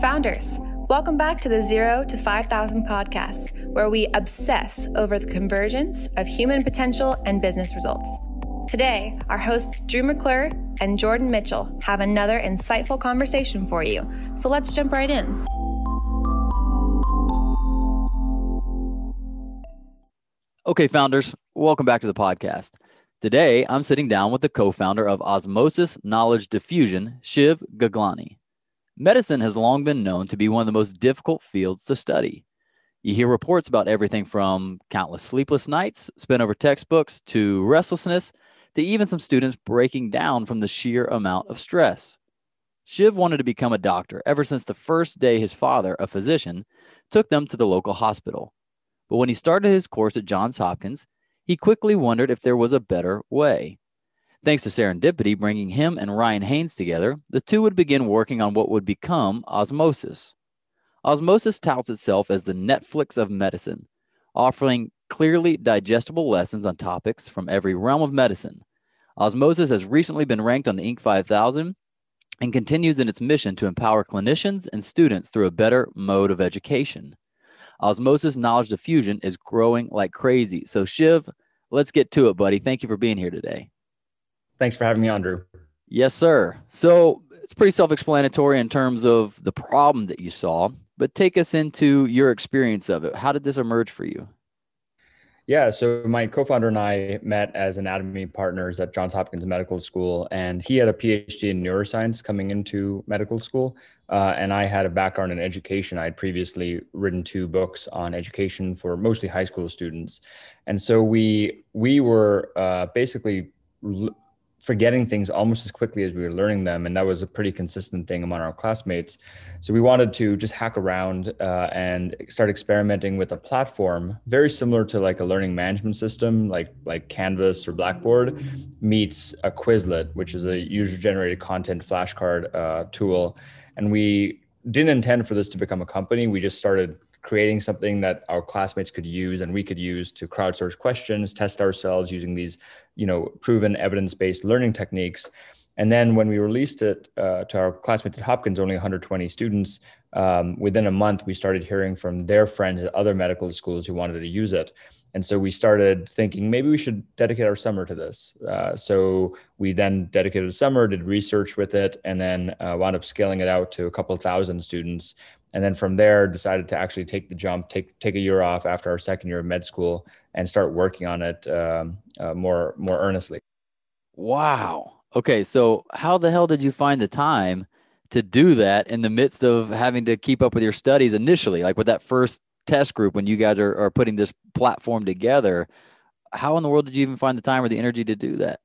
Founders, welcome back to the Zero to 5,000 podcast, where we obsess over the convergence of human potential and business results. Today, our hosts Drew McClure and Jordan Mitchell have another insightful conversation for you. So let's jump right in. Okay, founders, welcome back to the podcast. Today, I'm sitting down with the co founder of Osmosis Knowledge Diffusion, Shiv Gaglani. Medicine has long been known to be one of the most difficult fields to study. You hear reports about everything from countless sleepless nights spent over textbooks to restlessness to even some students breaking down from the sheer amount of stress. Shiv wanted to become a doctor ever since the first day his father, a physician, took them to the local hospital. But when he started his course at Johns Hopkins, he quickly wondered if there was a better way. Thanks to serendipity bringing him and Ryan Haynes together, the two would begin working on what would become Osmosis. Osmosis touts itself as the Netflix of medicine, offering clearly digestible lessons on topics from every realm of medicine. Osmosis has recently been ranked on the Inc. 5000 and continues in its mission to empower clinicians and students through a better mode of education. Osmosis Knowledge Diffusion is growing like crazy. So, Shiv, let's get to it, buddy. Thank you for being here today. Thanks for having me on, Drew. Yes, sir. So, it's pretty self explanatory in terms of the problem that you saw, but take us into your experience of it. How did this emerge for you? Yeah, so my co-founder and I met as anatomy partners at Johns Hopkins Medical School, and he had a PhD in neuroscience coming into medical school, uh, and I had a background in education. I had previously written two books on education for mostly high school students, and so we we were uh, basically forgetting things almost as quickly as we were learning them. And that was a pretty consistent thing among our classmates. So we wanted to just hack around uh, and start experimenting with a platform very similar to like a learning management system, like like Canvas or Blackboard, meets a Quizlet, which is a user-generated content flashcard uh, tool. And we didn't intend for this to become a company. We just started creating something that our classmates could use and we could use to crowdsource questions, test ourselves using these, you know, proven evidence-based learning techniques. And then when we released it uh, to our classmates at Hopkins, only 120 students, um, within a month, we started hearing from their friends at other medical schools who wanted to use it. And so we started thinking maybe we should dedicate our summer to this. Uh, so we then dedicated a summer, did research with it, and then uh, wound up scaling it out to a couple thousand students and then from there decided to actually take the jump take take a year off after our second year of med school and start working on it um, uh, more more earnestly. Wow. Okay so how the hell did you find the time to do that in the midst of having to keep up with your studies initially? Like with that first test group when you guys are, are putting this platform together how in the world did you even find the time or the energy to do that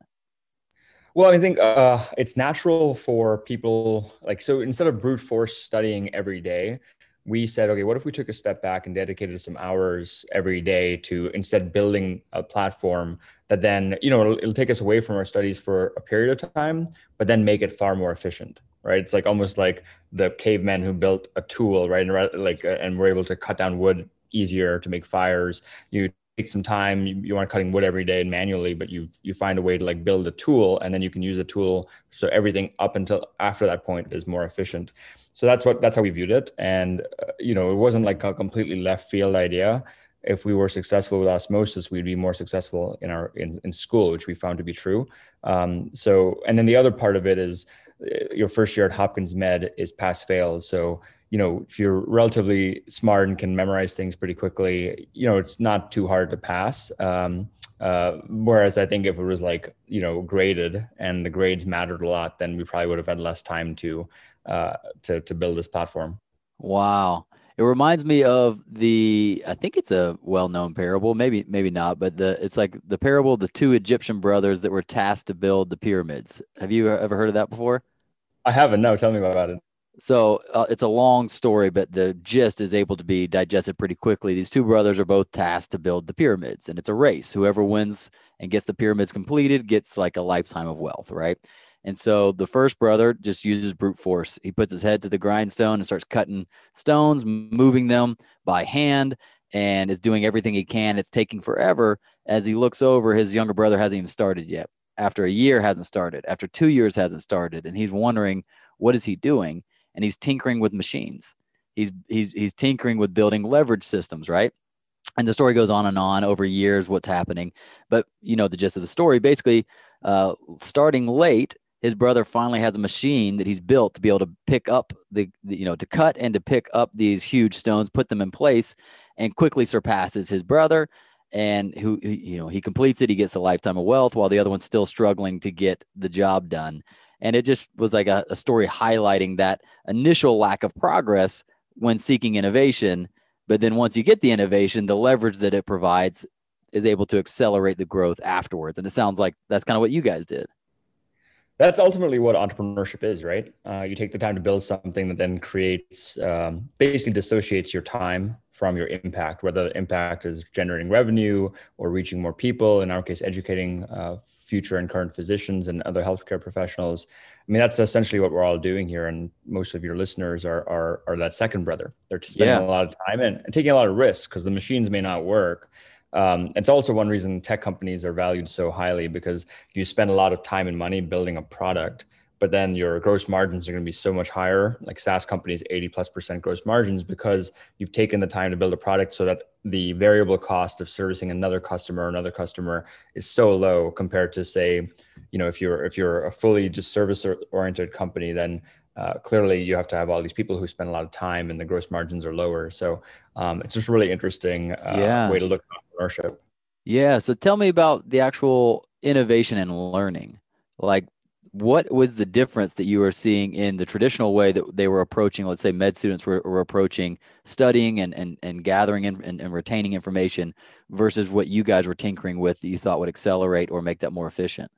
well, I think uh, it's natural for people like so instead of brute force studying every day, we said, okay, what if we took a step back and dedicated some hours every day to instead building a platform that then, you know, it'll, it'll take us away from our studies for a period of time, but then make it far more efficient, right? It's like almost like the cavemen who built a tool, right? And like, and were able to cut down wood easier to make fires. You take some time. You, you aren't cutting wood every day and manually but you you find a way to like build a tool and then you can use a tool so everything up until after that point is more efficient. So that's what that's how we viewed it. And uh, you know it wasn't like a completely left field idea. If we were successful with osmosis we'd be more successful in our in, in school which we found to be true. Um, so and then the other part of it is uh, your first year at hopkins med is pass fail. So you know, if you're relatively smart and can memorize things pretty quickly, you know, it's not too hard to pass. Um, uh, whereas I think if it was like, you know, graded and the grades mattered a lot, then we probably would have had less time to, uh, to, to build this platform. Wow. It reminds me of the, I think it's a well-known parable, maybe, maybe not, but the, it's like the parable of the two Egyptian brothers that were tasked to build the pyramids. Have you ever heard of that before? I haven't. No, tell me about it. So uh, it's a long story, but the gist is able to be digested pretty quickly. These two brothers are both tasked to build the pyramids, and it's a race. Whoever wins and gets the pyramids completed gets like a lifetime of wealth, right? And so the first brother just uses brute force. He puts his head to the grindstone and starts cutting stones, moving them by hand, and is doing everything he can. It's taking forever as he looks over. His younger brother hasn't even started yet. After a year, hasn't started. After two years, hasn't started, and he's wondering what is he doing and he's tinkering with machines. He's he's he's tinkering with building leverage systems, right? And the story goes on and on over years, what's happening. But you know the gist of the story. Basically, uh, starting late, his brother finally has a machine that he's built to be able to pick up the, the, you know to cut and to pick up these huge stones put them in place and quickly surpasses his brother and who you know he completes it he gets a lifetime of wealth while the other one's still struggling to get the job done and it just was like a, a story highlighting that initial lack of progress when seeking innovation. But then once you get the innovation the leverage that it provides is able to accelerate the growth afterwards. And it sounds like that's kind of what you guys did. That's ultimately what entrepreneurship is, right? Uh, you take the time to build something that then creates, um, basically dissociates your time from your impact, whether the impact is generating revenue or reaching more people, in our case, educating uh, future and current physicians and other healthcare professionals. I mean, that's essentially what we're all doing here. And most of your listeners are, are, are that second brother. They're spending yeah. a lot of time and, and taking a lot of risks because the machines may not work um, it's also one reason tech companies are valued so highly because you spend a lot of time and money building a product, but then your gross margins are going to be so much higher. Like SaaS companies, 80 plus percent gross margins because you've taken the time to build a product so that the variable cost of servicing another customer, another customer is so low compared to say, you know, if you're if you're a fully just service oriented company, then uh, clearly you have to have all these people who spend a lot of time and the gross margins are lower. So um, it's just really interesting uh, yeah. way to look at entrepreneurship. Yeah. So tell me about the actual innovation and learning. Like, what was the difference that you were seeing in the traditional way that they were approaching, let's say med students were, were approaching studying and, and, and gathering and, and, and retaining information versus what you guys were tinkering with that you thought would accelerate or make that more efficient?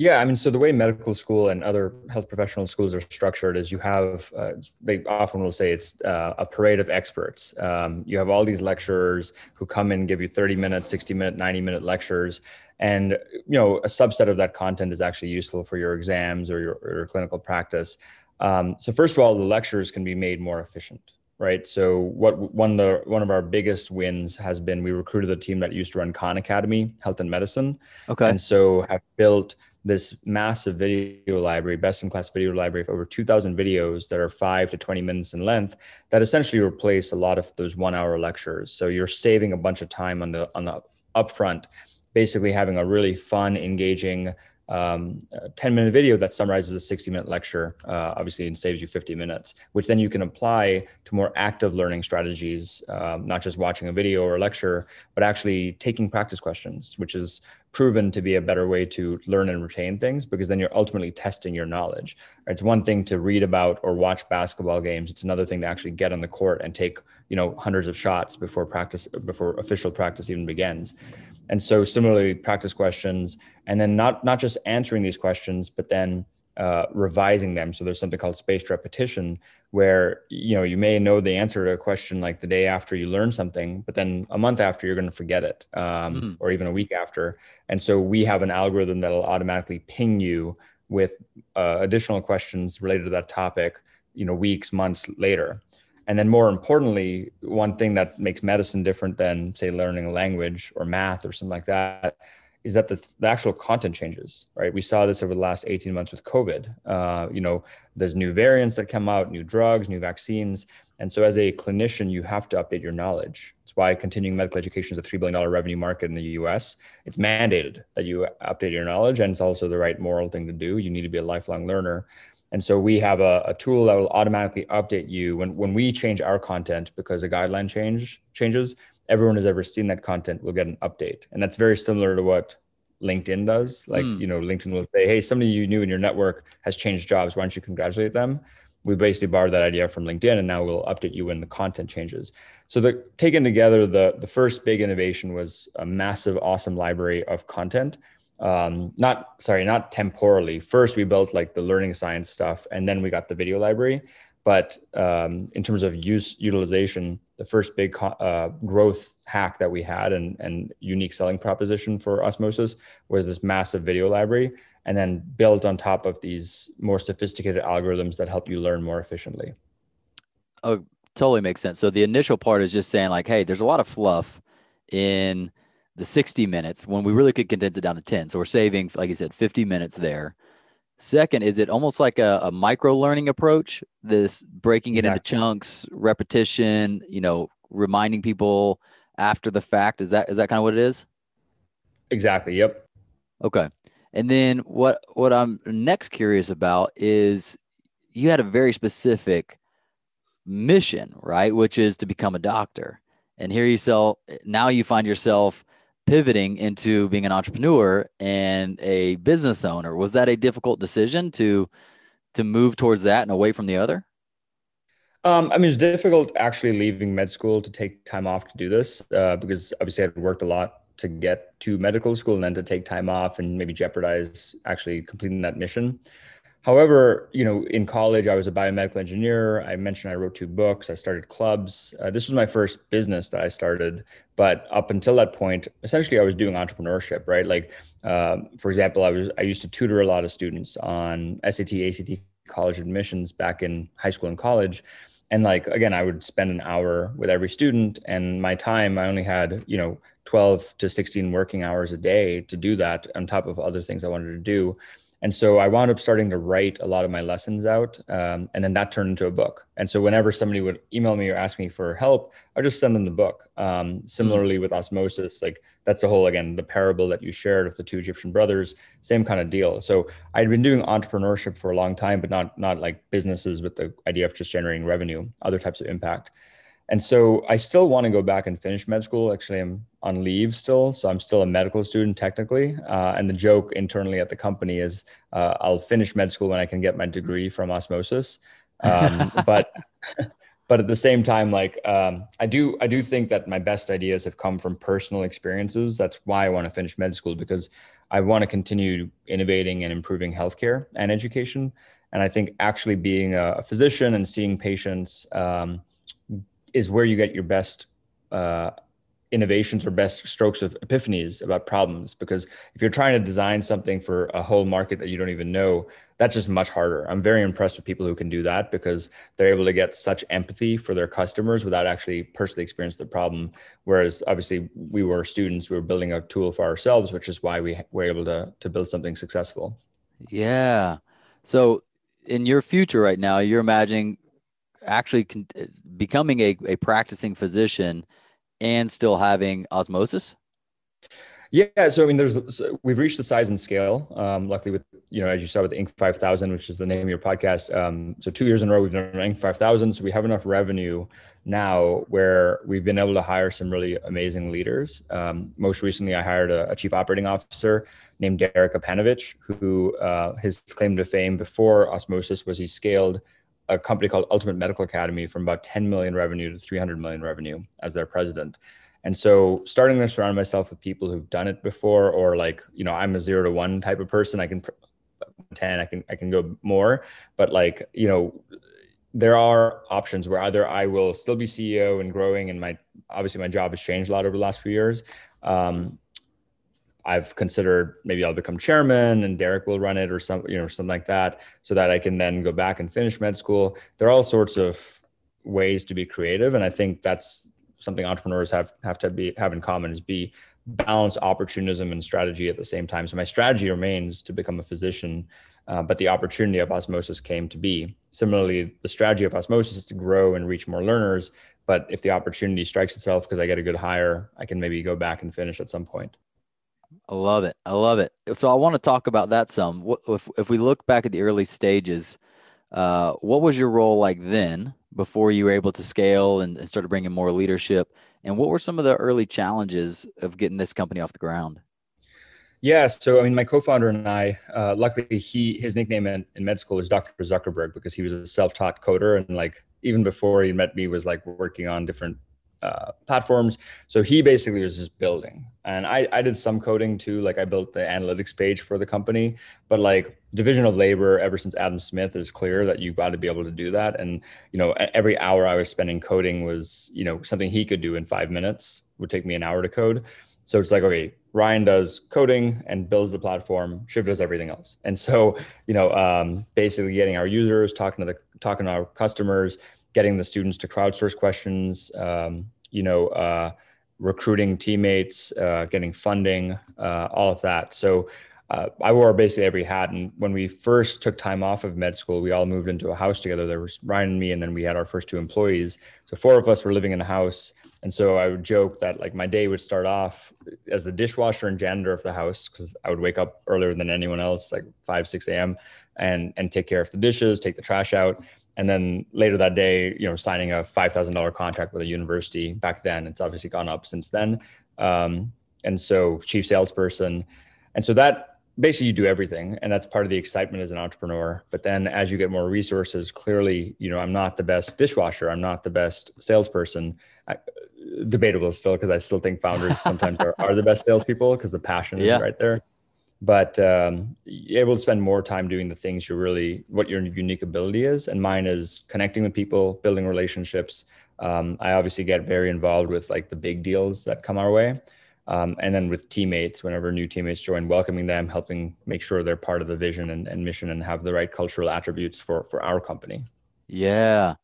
Yeah, I mean, so the way medical school and other health professional schools are structured is you have, uh, they often will say it's uh, a parade of experts. Um, you have all these lecturers who come in, give you 30 minute, 60 minute, 90 minute lectures. And, you know, a subset of that content is actually useful for your exams or your, or your clinical practice. Um, so first of all, the lectures can be made more efficient right? So what one of the one of our biggest wins has been we recruited a team that used to run Khan Academy Health and Medicine, okay, and so have built this massive video library, best in class video library of over 2,000 videos that are five to 20 minutes in length that essentially replace a lot of those one hour lectures. So you're saving a bunch of time on the, on the upfront, basically having a really fun, engaging um, 10 minute video that summarizes a 60 minute lecture, uh, obviously, and saves you 50 minutes, which then you can apply to more active learning strategies, um, not just watching a video or a lecture, but actually taking practice questions, which is proven to be a better way to learn and retain things because then you're ultimately testing your knowledge. It's one thing to read about or watch basketball games. It's another thing to actually get on the court and take, you know, hundreds of shots before practice, before official practice even begins. And so similarly, practice questions, and then not not just answering these questions, but then uh, revising them. So there's something called spaced repetition, where you know you may know the answer to a question like the day after you learn something, but then a month after you're going to forget it, um, mm-hmm. or even a week after. And so we have an algorithm that'll automatically ping you with uh, additional questions related to that topic, you know, weeks, months later. And then more importantly, one thing that makes medicine different than say learning a language or math or something like that is that the, the actual content changes, right? We saw this over the last 18 months with COVID. Uh, you know, there's new variants that come out, new drugs, new vaccines. And so as a clinician, you have to update your knowledge. It's why continuing medical education is a $3 billion revenue market in the US. It's mandated that you update your knowledge and it's also the right moral thing to do. You need to be a lifelong learner. And so we have a, a, tool that will automatically update you when, when we change our content because a guideline change changes. Everyone who's ever seen that content will get an update. And that's very similar to what LinkedIn does. Like, mm. you know, LinkedIn will say, hey, somebody you knew in your network has changed jobs. Why don't you congratulate them? We basically borrowed that idea from LinkedIn and now we'll update you when the content changes. So the taken together, the, the first big innovation was a massive, awesome library of content um, not sorry, not temporally. First, we built like the learning science stuff, and then we got the video library. But um, in terms of use utilization, the first big uh, growth hack that we had and, and unique selling proposition for Osmosis was this massive video library, and then built on top of these more sophisticated algorithms that help you learn more efficiently. Oh, totally makes sense. So the initial part is just saying like, hey, there's a lot of fluff in the 60 minutes when we really could condense it down to 10. So we're saving, like you said, 50 minutes there. Second, is it almost like a, a micro learning approach? This breaking it exactly. into chunks, repetition, you know, reminding people after the fact. Is that is that kind of what it is? Exactly. Yep. Okay. And then what what I'm next curious about is you had a very specific mission, right? Which is to become a doctor. And here you sell now you find yourself pivoting into being an entrepreneur and a business owner. Was that a difficult decision to to move towards that and away from the other? Um, I mean, it's difficult actually leaving med school to take time off to do this uh, because obviously I'd worked a lot to get to medical school and then to take time off and maybe jeopardize actually completing that mission. However, you know, in college, I was a biomedical engineer. I mentioned I wrote two books. I started clubs. Uh, this was my first business that I started. But up until that point, essentially, I was doing entrepreneurship, right? Like, um, for example, I was I used to tutor a lot of students on SAT, ACT, college admissions back in high school and college and like again i would spend an hour with every student and my time i only had you know 12 to 16 working hours a day to do that on top of other things i wanted to do and so I wound up starting to write a lot of my lessons out. Um, and then that turned into a book. And so whenever somebody would email me or ask me for help, I just send them the book. Um, similarly mm with osmosis, like that's the whole, again, the parable that you shared of the two Egyptian brothers, same kind of deal. So I'd been doing entrepreneurship for a long time, but not, not like businesses with the idea of just generating revenue, other types of impact. And so I still want to go back and finish med school. Actually, I'm on leave still, so I'm still a medical student technically. Uh, and the joke internally at the company is uh, I'll finish med school when I can get my degree from osmosis. Um, but but at the same time, like um, I do I do think that my best ideas have come from personal experiences. That's why I want to finish med school because I want to continue innovating and improving healthcare and education. And I think actually being a, physician and seeing patients. Um, is where you get your best uh, innovations or best strokes of epiphanies about problems. Because if you're trying to design something for a whole market that you don't even know, that's just much harder. I'm very impressed with people who can do that because they're able to get such empathy for their customers without actually personally experiencing the problem. Whereas obviously we were students, we were building a tool for ourselves, which is why we were able to to build something successful. Yeah. So in your future right now, you're imagining actually con- becoming a, a practicing physician and still having osmosis? Yeah, so I mean, there's so we've reached the size and scale. Um, luckily, with you know, as you saw with the Inc. 5000, which is the name of your podcast. Um, so two years in a row, we've done Inc. 5000. So we have enough revenue now where we've been able to hire some really amazing leaders. Um, most recently, I hired a, a, chief operating officer named Derek Apanovich, who uh, his claim to fame before Osmosis was he scaled a company called Ultimate Medical Academy from about 10 million revenue to 300 million revenue as their president. And so starting to surround myself with people who've done it before, or like, you know, I'm a zero to one type of person. I can 10, I can, I can go more, but like, you know, there are options where either I will still be CEO and growing and my, obviously my job has changed a lot over the last few years. Um, I've considered maybe I'll become chairman and Derek will run it or some, you know, something like that, so that I can then go back and finish med school. There are all sorts of ways to be creative, and I think that's something entrepreneurs have have to be have in common is be balance opportunism and strategy at the same time. So my strategy remains to become a physician, uh, but the opportunity of osmosis came to be. Similarly, the strategy of osmosis is to grow and reach more learners. But if the opportunity strikes itself because I get a good hire, I can maybe go back and finish at some point. I love it. I love it. So I want to talk about that some. If if we look back at the early stages, uh, what was your role like then before you were able to scale and, and started bringing more leadership? And what were some of the early challenges of getting this company off the ground? Yeah, so I mean, my co-founder and I, uh, luckily, he his nickname in, in med school is Dr. Zuckerberg because he was a self-taught coder, and like even before he met me, was like working on different uh, platforms. So he basically was just building. And I, I did some coding too. Like I built the analytics page for the company, but like division of labor ever since Adam Smith is clear that you've got to be able to do that. And, you know, every hour I was spending coding was, you know, something he could do in five minutes would take me an hour to code. So it's like, okay, Ryan does coding and builds the platform. Shiv does everything else. And so, you know, um, basically getting our users, talking to the talking to our customers, getting the students to crowdsource questions, um, you know, uh, recruiting teammates, uh, getting funding, uh, all of that. So uh, I wore basically every hat. And when we first took time off of med school, we all moved into a house together. There was Ryan and me, and then we had our first two employees. So four of us were living in a house. And so I would joke that like my day would start off as the dishwasher and janitor of the house because I would wake up earlier than anyone else, like 5, 6 a.m. and and take care of the dishes, take the trash out. And then later that day, you know, signing a $5,000 contract with a university back then, it's obviously gone up since then. Um, and so chief salesperson. And so that basically you do everything and that's part of the excitement as an entrepreneur but then as you get more resources clearly you know i'm not the best dishwasher i'm not the best salesperson I, debatable still because i still think founders sometimes are, are the best salespeople because the passion is yeah. right there but um, you're able to spend more time doing the things you're really what your unique ability is and mine is connecting with people building relationships um, i obviously get very involved with like the big deals that come our way um, and then with teammates, whenever new teammates join, welcoming them, helping make sure they're part of the vision and, and mission and have the right cultural attributes for for our company. Yeah,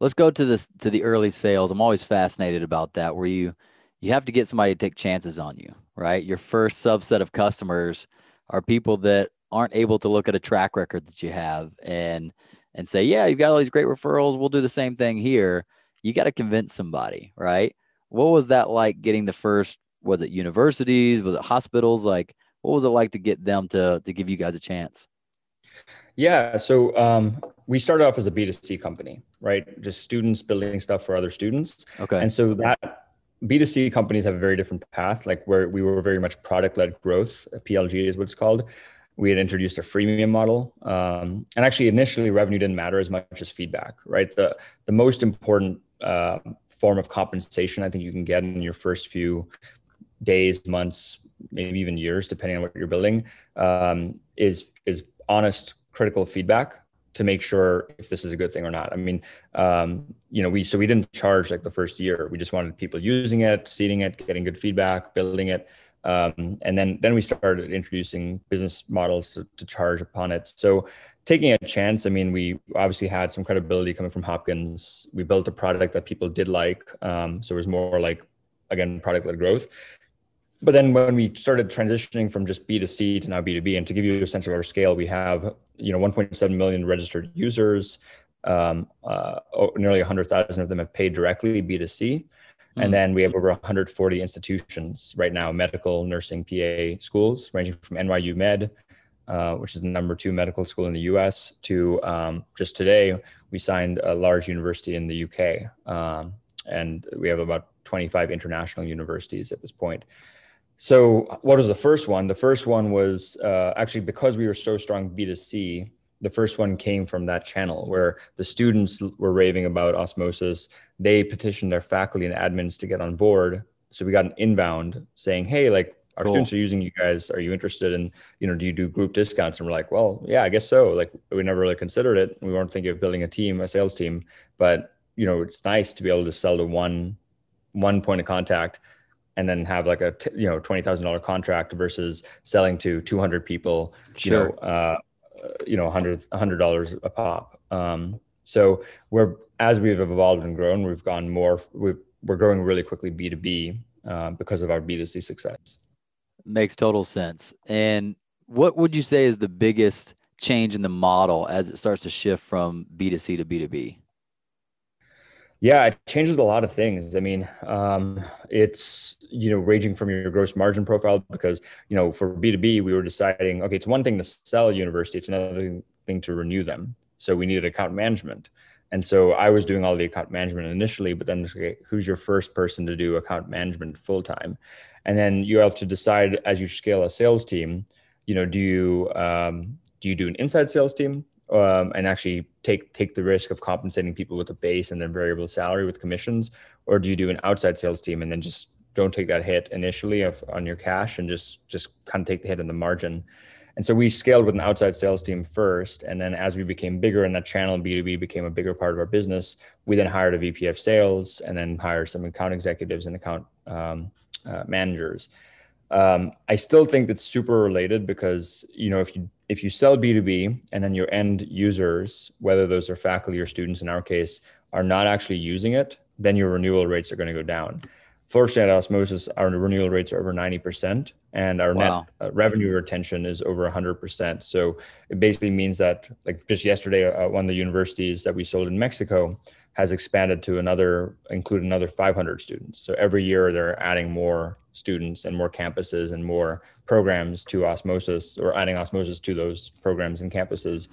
let's go to this to the early sales. I'm always fascinated about that, where you you have to get somebody to take chances on you, right? Your first subset of customers are people that aren't able to look at a track record that you have and and say, yeah, you've got all these great referrals. We'll do the same thing here. You got to convince somebody, right? What was that like getting the first was it universities was it hospitals like what was it like to get them to to give you guys a chance yeah so um, we started off as a b2c company right just students building stuff for other students okay and so that b2c companies have a very different path. Like where we were very much product led growth plg is what it's called. We had introduced a freemium model um, and actually initially revenue didn't matter as much as feedback right? The the most important uh, form of compensation i think you can get in your first few days, months, maybe even years, depending on what you're building, um, is is honest, critical feedback to make sure if this is a good thing or not. I mean, um, you know, we so we didn't charge like the first year. We just wanted people using it, seeding it, getting good feedback, building it, um, and then then we started introducing business models to, to charge upon it. So taking a chance. I mean, we obviously had some credibility coming from Hopkins. We built a product that people did like, um, so it was more like again product led growth but then when we started transitioning from just B2C to now B2B, and to give you a sense of our scale, we have you know 1.7 million registered users. Um, uh, nearly 100,000 of them have paid directly B2C. And hmm. then we have over 140 institutions right now, medical, nursing, PA schools, ranging from NYU Med, uh, which is the number two medical school in the US, to um, just today, we signed a large university in the UK. Um, and we have about 25 international universities at this point. So, what was the first one? The first one was uh, actually because we were so strong B2C, the first one came from that channel where the students were raving about osmosis. They petitioned their faculty and admins to get on board. So, we got an inbound saying, Hey, like, our cool. students are using you guys. Are you interested in, you know, do you do group discounts? And we're like, well, yeah, I guess so. Like, we never really considered it. We weren't thinking of building a team, a sales team, but, you know, it's nice to be able to sell to one, one point of contact and then have like a t- you know twenty thousand dollar contract versus selling to two hundred people, sure. you know, uh, you know, hundred hundred dollars a pop. Um, so we're as we've evolved and grown, we've gone more. we are growing really quickly B two B uh, because of our B two C success. Makes total sense. And what would you say is the biggest change in the model as it starts to shift from B two C to B two B? Yeah, it changes a lot of things. I mean, um, it's you know ranging from your gross margin profile because you know for B two B we were deciding okay, it's one thing to sell a university, it's another thing to renew them. So we needed account management, and so I was doing all the account management initially, but then okay, who's your first person to do account management full time, and then you have to decide as you scale a sales team. You know, do you um, do you do an inside sales team? Um, and actually take take the risk of compensating people with a base and then variable salary with commissions, or do you do an outside sales team and then just don't take that hit initially of, on your cash and just just kind of take the hit on the margin? And so we scaled with an outside sales team first, and then as we became bigger and that channel B two B became a bigger part of our business, we then hired a VP of sales and then hired some account executives and account um, uh, managers. Um, I still think that's super related because you know if you if you sell B2B and then your end users, whether those are faculty or students in our case, are not actually using it, then your renewal rates are going to go down. fortunately at osmosis our renewal rates are over 90% and our wow. net uh, revenue retention is over 100% so it basically means that like just yesterday uh, one of the universities that we sold in mexico has expanded to another include another 500 students so every year they're adding more students and more campuses and more programs to osmosis or adding osmosis to those programs and campuses.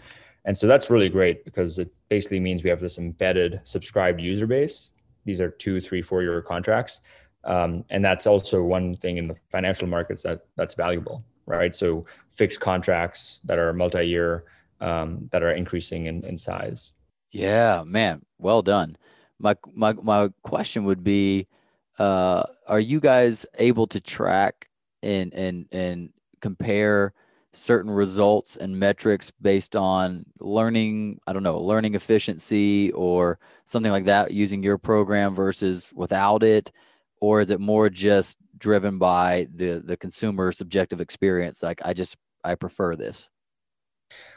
And so that's really great because it basically means we have this embedded subscribed user base. These are two three four year contracts. Um, and that's also one thing in the financial markets that that's valuable right? So fixed contracts that are multi-year um, that are increasing in, in size. Yeah man. Well done. My my, my question would be uh, are you guys able to track and and and compare certain results and metrics based on learning i don't know learning efficiency or something like that using your program versus without it? Or is it more just driven by the the consumer subjective experience? Like i just i prefer this.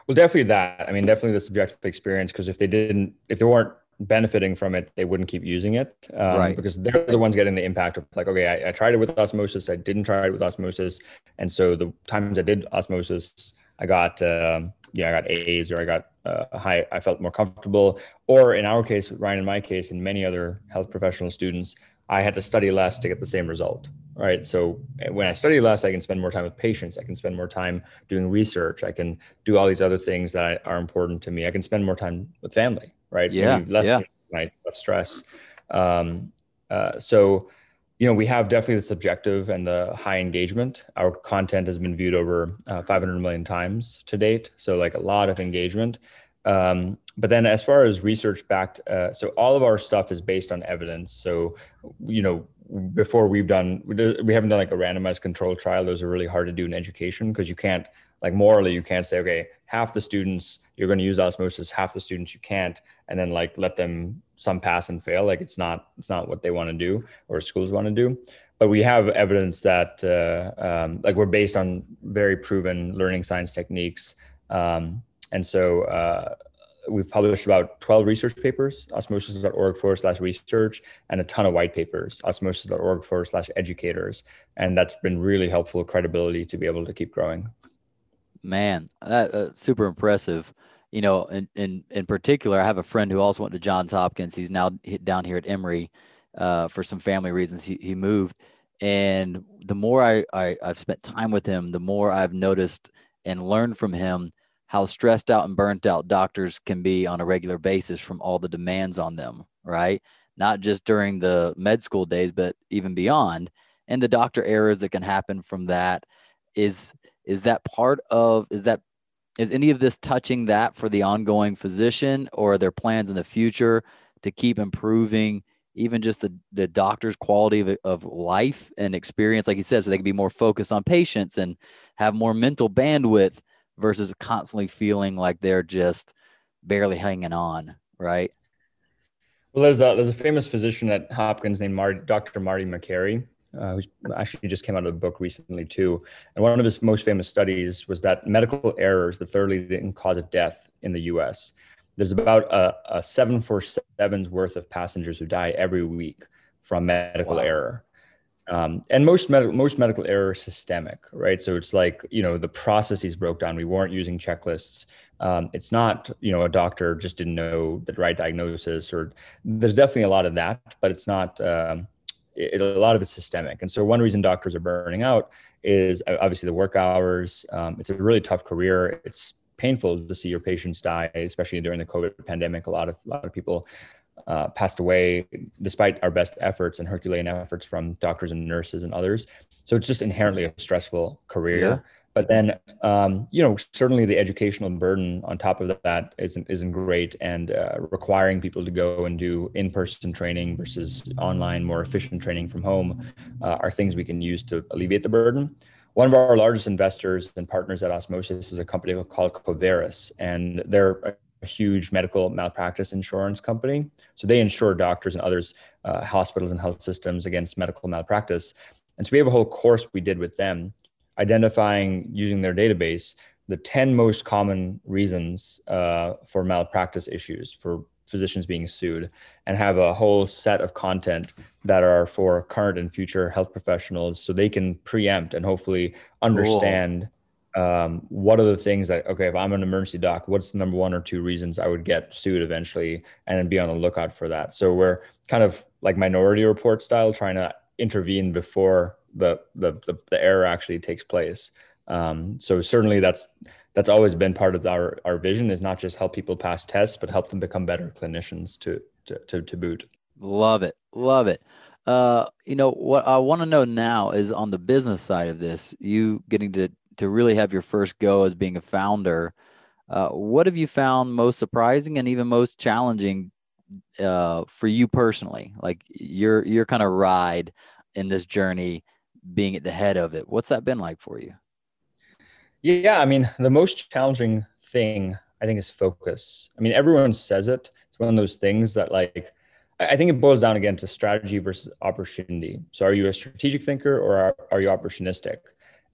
Well definitely that. I mean definitely the subjective experience because if they didn't if they weren't benefiting from it, they wouldn't keep using it um, right. because they're the ones getting the impact of like, okay, I, I, tried it with osmosis, I didn't try it with osmosis, and so the times I did osmosis, I got um, yeah, I got A's or I got uh, high, I felt more comfortable. Or in our case, Ryan, in my case, and many other health professional students, I had to study less to get the same result. Right. So eh, when I study less, I can spend more time with patients. I can spend more time doing research. I can do all these other things that are important to me. I can spend more time with family right? Yeah. Maybe less yeah. night, less stress. Um, uh, so, you know, we have definitely the subjective and the high engagement. Our content has been viewed over uh, 500 million times to date. So, like a lot of engagement. Um, but then, as far as research backed, uh, so all of our stuff is based on evidence. So, you know, before we've done, we haven't done like a randomized control trial. Those are really hard to do in education because you can't like morally you can't say okay half the students you're going to use osmosis half the students you can't and then like let them some pass and fail like it's not it's not what they want to do or schools want to do but we have evidence that uh, um, like we're based on very proven learning science techniques um, and so uh, we've published about 12 research papers osmosis.org forward slash research and a ton of white papers osmosis.org forward slash educators and that's been really helpful credibility to be able to keep growing Man, that, uh, super impressive. You know, in, in in particular, I have a friend who also went to Johns Hopkins. He's now down here at Emory uh, for some family reasons. He he moved, and the more I, I I've spent time with him, the more I've noticed and learned from him how stressed out and burnt out doctors can be on a regular basis from all the demands on them. Right, not just during the med school days, but even beyond, and the doctor errors that can happen from that is is that part of is that is any of this touching that for the ongoing physician or there plans in the future to keep improving even just the, the doctor's quality of, of life and experience like he says so they can be more focused on patients and have more mental bandwidth versus constantly feeling like they're just barely hanging on right well there's a there's a famous physician at hopkins named Marty, dr marty makary uh, who's actually just came out of a book recently too. And one of his most famous studies was that medical errors, the third leading cause of death in the U.S. There's about a, a 747's worth of passengers who die every week from medical wow. error. Um, and most medical most medical error is systemic, right? So it's like you know the processes broke down. We weren't using checklists. Um, it's not you know a doctor just didn't know the right diagnosis, or there's definitely a lot of that, but it's not. Um, it, a lot of it's systemic. And so one reason doctors are burning out is obviously the work hours. Um, it's a really tough career. It's painful to see your patients die, especially during the COVID pandemic. A lot of a lot of people uh, passed away despite our best efforts and Herculean efforts from doctors and nurses and others. So it's just inherently a stressful career. Yeah. But then, um, you know, certainly the educational burden on top of that isn't isn't great, and uh, requiring people to go and do in-person training versus online, more efficient training from home uh, are things we can use to alleviate the burden. One of our largest investors and partners at Osmosis is a company called Coverys, and they're a huge medical malpractice insurance company. So they insure doctors and others, uh, hospitals and health systems against medical malpractice. And so we have a whole course we did with them identifying using their database the 10 most common reasons uh, for malpractice issues for physicians being sued and have a whole set of content that are for current and future health professionals so they can preempt and hopefully understand cool. Um, what are the things that okay if i'm an emergency doc what's the number one or two reasons i would get sued eventually and then be on the lookout for that so we're kind of like minority report style trying to intervene before the the the, the error actually takes place um, so certainly that's that's always been part of our our vision is not just help people pass tests, but help them become better clinicians to to to, to boot. Love it, love it. Uh, you know what I want to know now is on the business side of this, you getting to to really have your first go as being a founder. Uh, what have you found most surprising and even most challenging uh, for you personally? Like your your kind of ride in this journey, being at the head of it. What's that been like for you? Yeah, I mean, the most challenging thing I think is focus. I mean, everyone says it. It's one of those things that like I think it boils down again to strategy versus opportunity. So are you a strategic thinker or are, are you opportunistic?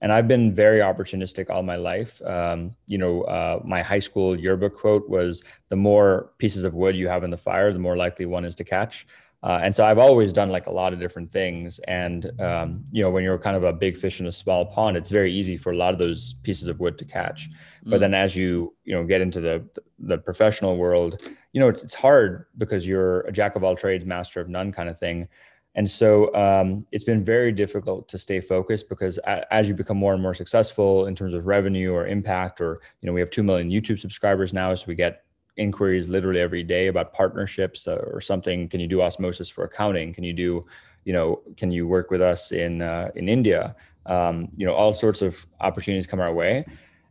And I've been very opportunistic all my life. Um, you know, uh, my high school yearbook quote was the more pieces of wood you have in the fire, the more likely one is to catch. Uh, and so I've always done like a lot of different things. And, um, you know, when you're kind of a big fish in a small pond, it's very easy for a lot of those pieces of wood to catch. Mm. But then as you, you know, get into the, the professional world, you know, it's, it's hard because you're a jack of all trades, master of none kind of thing. And so um, it's been very difficult to stay focused because as you become more and more successful in terms of revenue or impact, or, you know, we have 2 million YouTube subscribers now. So we get inquiries literally every day about partnerships uh, or something. Can you do osmosis for accounting? Can you do, you know, can you work with us in uh, in India? Um, you know, all sorts of opportunities come our way,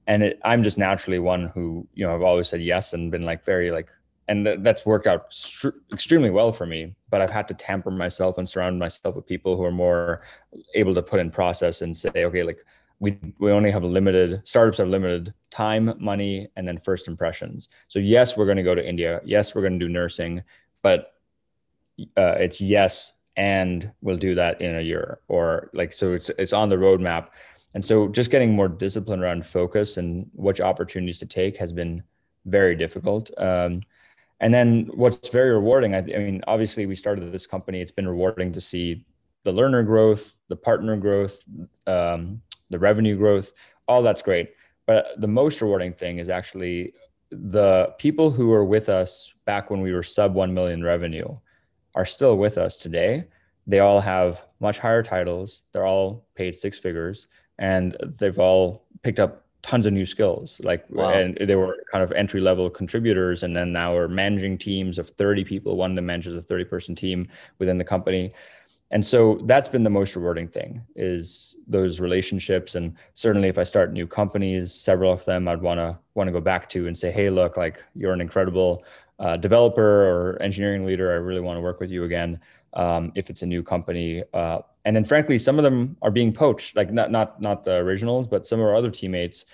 and it, I'm just naturally one who you know I've always said yes and been like very like, and th- that's worked out str- extremely well for me. But I've had to tamper myself and surround myself with people who are more able to put in process and say, okay, like we we only have limited startups have limited time money and then first impressions. So yes we're going to go to india. Yes we're going to do nursing but uh, it's yes and we'll do that in a year or like so it's it's on the roadmap. And so just getting more discipline around focus and which opportunities to take has been very difficult. Um, and then what's very rewarding I, I mean obviously we started this company it's been rewarding to see the learner growth the partner growth um, the revenue growth, all that's great. But the most rewarding thing is actually the people who were with us back when we were sub 1 million revenue are still with us today. They all have much higher titles. They're all paid six figures and they've all picked up tons of new skills like wow. and they were kind of entry level contributors and then now we're managing teams of 30 people. One of them manages a 30 person team within the company. And so that's been the most rewarding thing is those relationships. And certainly if i start new companies several of them i'd want to want to go back to and say hey look like you're an incredible uh, developer or engineering leader. I really want to work with you again um, if it's a new company uh, and then frankly some of them are being poached like not not not the originals but some of our other teammates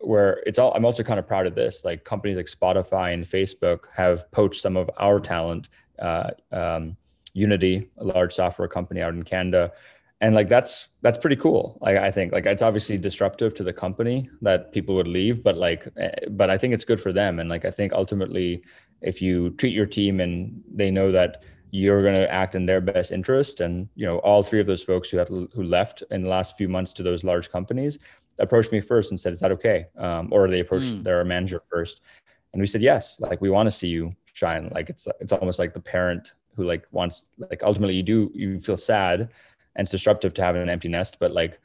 where it's all i'm also kind of proud of this like companies like spotify and facebook have poached some of our talent uh, um, Unity, a large software company out in Canada. And like that's that's pretty cool. Like I think like it's obviously disruptive to the company that people would leave, but like eh, but I think it's good for them. And like I think ultimately, if you treat your team and they know that you're going to act in their best interest, and you know all three of those folks who had who left in the last few months to those large companies approached me first and said, "Is that okay?" Um, or they approached mm. their manager first, and we said, "Yes." Like we want to see you shine. Like it's it's almost like the parent who like wants like ultimately you do you feel sad and it's disruptive to have an empty nest but like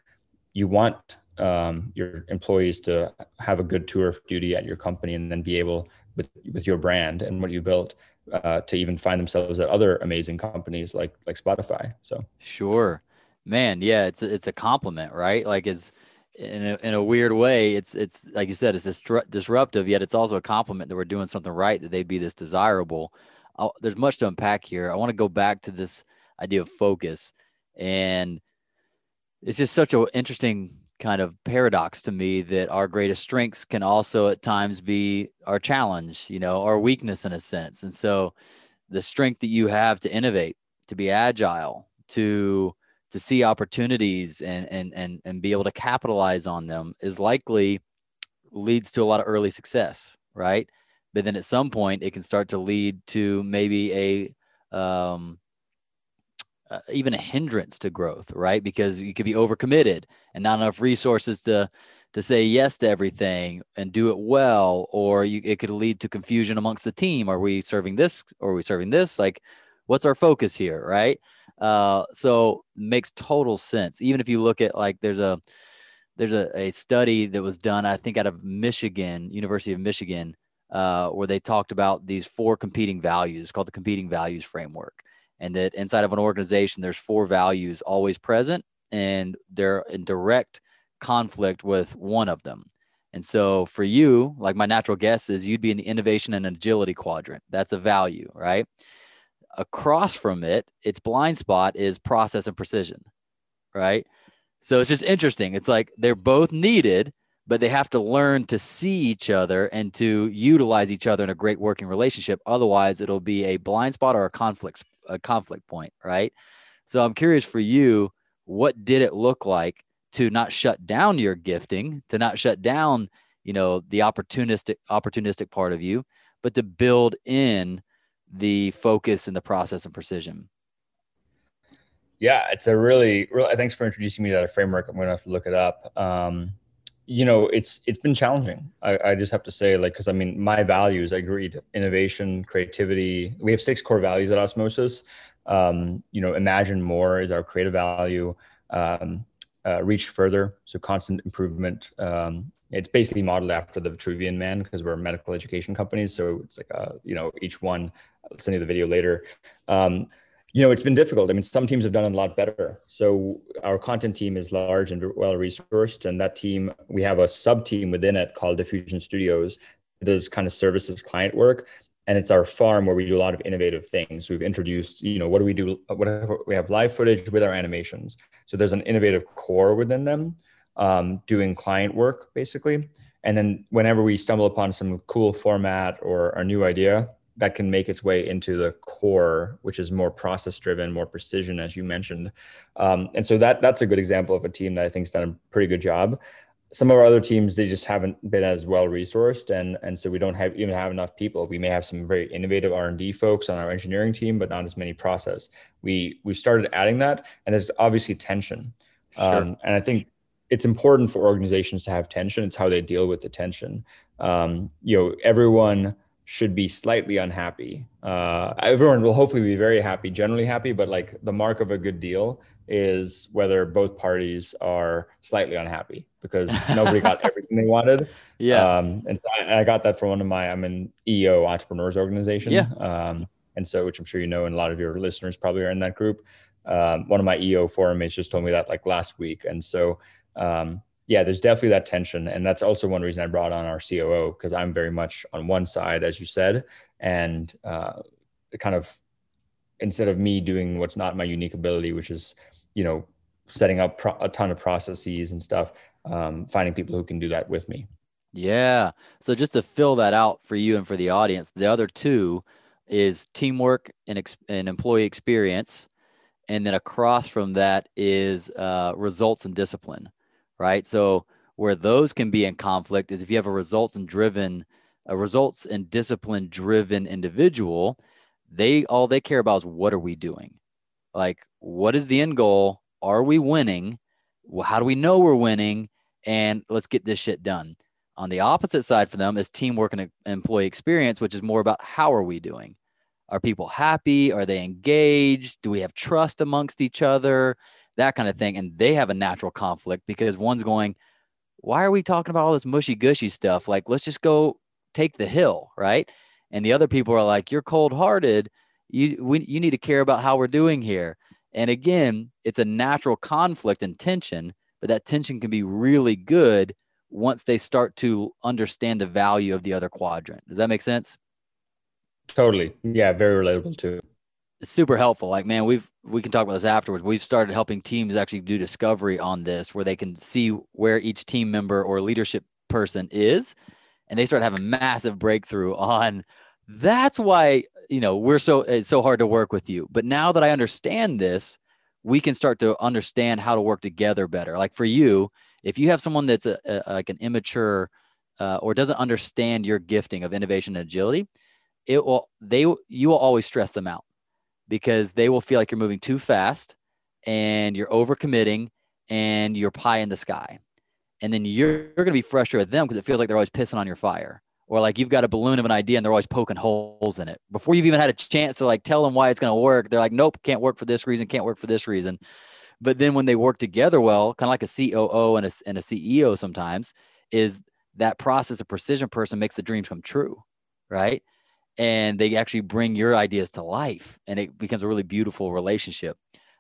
you want um, your employees to have a good tour of duty at your company and then be able with with your brand and what you built uh, to even find themselves at other amazing companies like like Spotify. So sure, man, yeah, it's a, it's a compliment, right? Like it's in a, in a weird way, it's it's like you said, it's disruptive, yet it's also a compliment that we're doing something right that they'd be this desirable. I'll, there's much to unpack here. I want to go back to this idea of focus, and it's just such an interesting kind of paradox to me that our greatest strengths can also at times be our challenge, you know, our weakness in a sense. And so, the strength that you have to innovate, to be agile, to to see opportunities and and and and be able to capitalize on them is likely leads to a lot of early success, right? but then at some point it can start to lead to maybe a um, uh, even a hindrance to growth, right? Because you could be overcommitted and not enough resources to to say yes to everything and do it well, or you, it could lead to confusion amongst the team. Are we serving this or are we serving this? Like, what's our focus here, right? Uh, so makes total sense. Even if you look at like there's a there's a, a study that was done, I think, out of Michigan, University of Michigan, uh, where they talked about these four competing values called the competing values framework. And that inside of an organization, there's four values always present and they're in direct conflict with one of them. And so for you, like my natural guess is you'd be in the innovation and agility quadrant. That's a value, right? Across from it, its blind spot is process and precision, right? So it's just interesting. It's like they're both needed, but they have to learn to see each other and to utilize each other in a great working relationship. Otherwise, it'll be a blind spot or a conflict a conflict point, right? So I'm curious for you, what did it look like to not shut down your gifting, to not shut down, you know, the opportunistic opportunistic part of you, but to build in the focus and the process and precision? Yeah, it's a really, really. Thanks for introducing me to that framework. I'm going to have to look it up. Um, you know, it's it's been challenging. I, I just have to say, like, because I mean, my values. I agreed. Innovation, creativity. We have six core values at Osmosis. Um, you know, imagine more is our creative value. Um, uh, reach further, so constant improvement. Um, it's basically modeled after the Vitruvian Man because we're a medical education companies. So it's like, uh, you know, each one. I'll send you the video later. Um, you know, it's been difficult. I mean, some teams have done a lot better. So our content team is large and well resourced, and that team we have a sub team within it called Diffusion Studios. Does kind of services client work, and it's our farm where we do a lot of innovative things. We've introduced, you know, what do we do? Whatever we have live footage with our animations. So there's an innovative core within them, um, doing client work basically. And then whenever we stumble upon some cool format or a new idea, that can make its way into the core, which is more process driven, more precision, as you mentioned. Um, and so that that's a good example of a team that I think's done a pretty good job. Some of our other teams, they just haven't been as well resourced, and and so we don't have even have enough people. We may have some very innovative R and D folks on our engineering team, but not as many process. We we started adding that, and there's obviously tension. Sure. Um, and I think it's important for organizations to have tension. It's how they deal with the tension. Um, you know, everyone should be slightly unhappy. Uh, everyone will hopefully be very happy, generally happy, but like the mark of a good deal is whether both parties are slightly unhappy because nobody got everything they wanted. Yeah. Um, and so I, I, got that from one of my, I'm an EO entrepreneurs organization. Yeah. Um, and so, which I'm sure you know, and a lot of your listeners probably are in that group. Um, one of my EO forum mates just told me that like last week. And so, um, yeah, there's definitely that tension. And that's also one reason I brought on our COO because I'm very much on one side, as you said, and uh, kind of instead of me doing what's not my unique ability, which is, you know, setting up pro- a ton of processes and stuff, um, finding people who can do that with me. Yeah. So just to fill that out for you and for the audience, the other two is teamwork and, ex- and employee experience. And then across from that is uh, results and discipline right? So where those can be in conflict is if you have a results and driven, a results and discipline driven individual, they all they care about is what are we doing? Like, what is the end goal? Are we winning? Well, how do we know we're winning? And let's get this shit done. On the opposite side for them is teamwork and employee experience, which is more about how are we doing? Are people happy? Are they engaged? Do we have trust amongst each other? That kind of thing. And they have a natural conflict because one's going, why are we talking about all this mushy gushy stuff? Like, let's just go take the hill, right? And the other people are like, you're cold hearted. You, we, you need to care about how we're doing here. And again, it's a natural conflict and tension, but that tension can be really good once they start to understand the value of the other quadrant. Does that make sense? Totally. Yeah, very relatable too super helpful. Like, man, we've we can talk about this afterwards. We've started helping teams actually do discovery on this, where they can see where each team member or leadership person is, and they start having massive breakthrough on. That's why you know we're so it's so hard to work with you. But now that I understand this, we can start to understand how to work together better. Like for you, if you have someone that's a, a like an immature uh, or doesn't understand your gifting of innovation and agility, it will they you will always stress them out because they will feel like you're moving too fast and you're overcommitting and you're pie in the sky. And then you're, you're going to be frustrated with them because it feels like they're always pissing on your fire. Or like you've got a balloon of an idea and they're always poking holes in it. Before you've even had a chance to like tell them why it's going to work, they're like, nope, can't work for this reason, can't work for this reason. But then when they work together well, kind of like a COO and a, and a CEO sometimes, is that process of precision person makes the dreams come true, right? And they actually bring your ideas to life and it becomes a really beautiful relationship.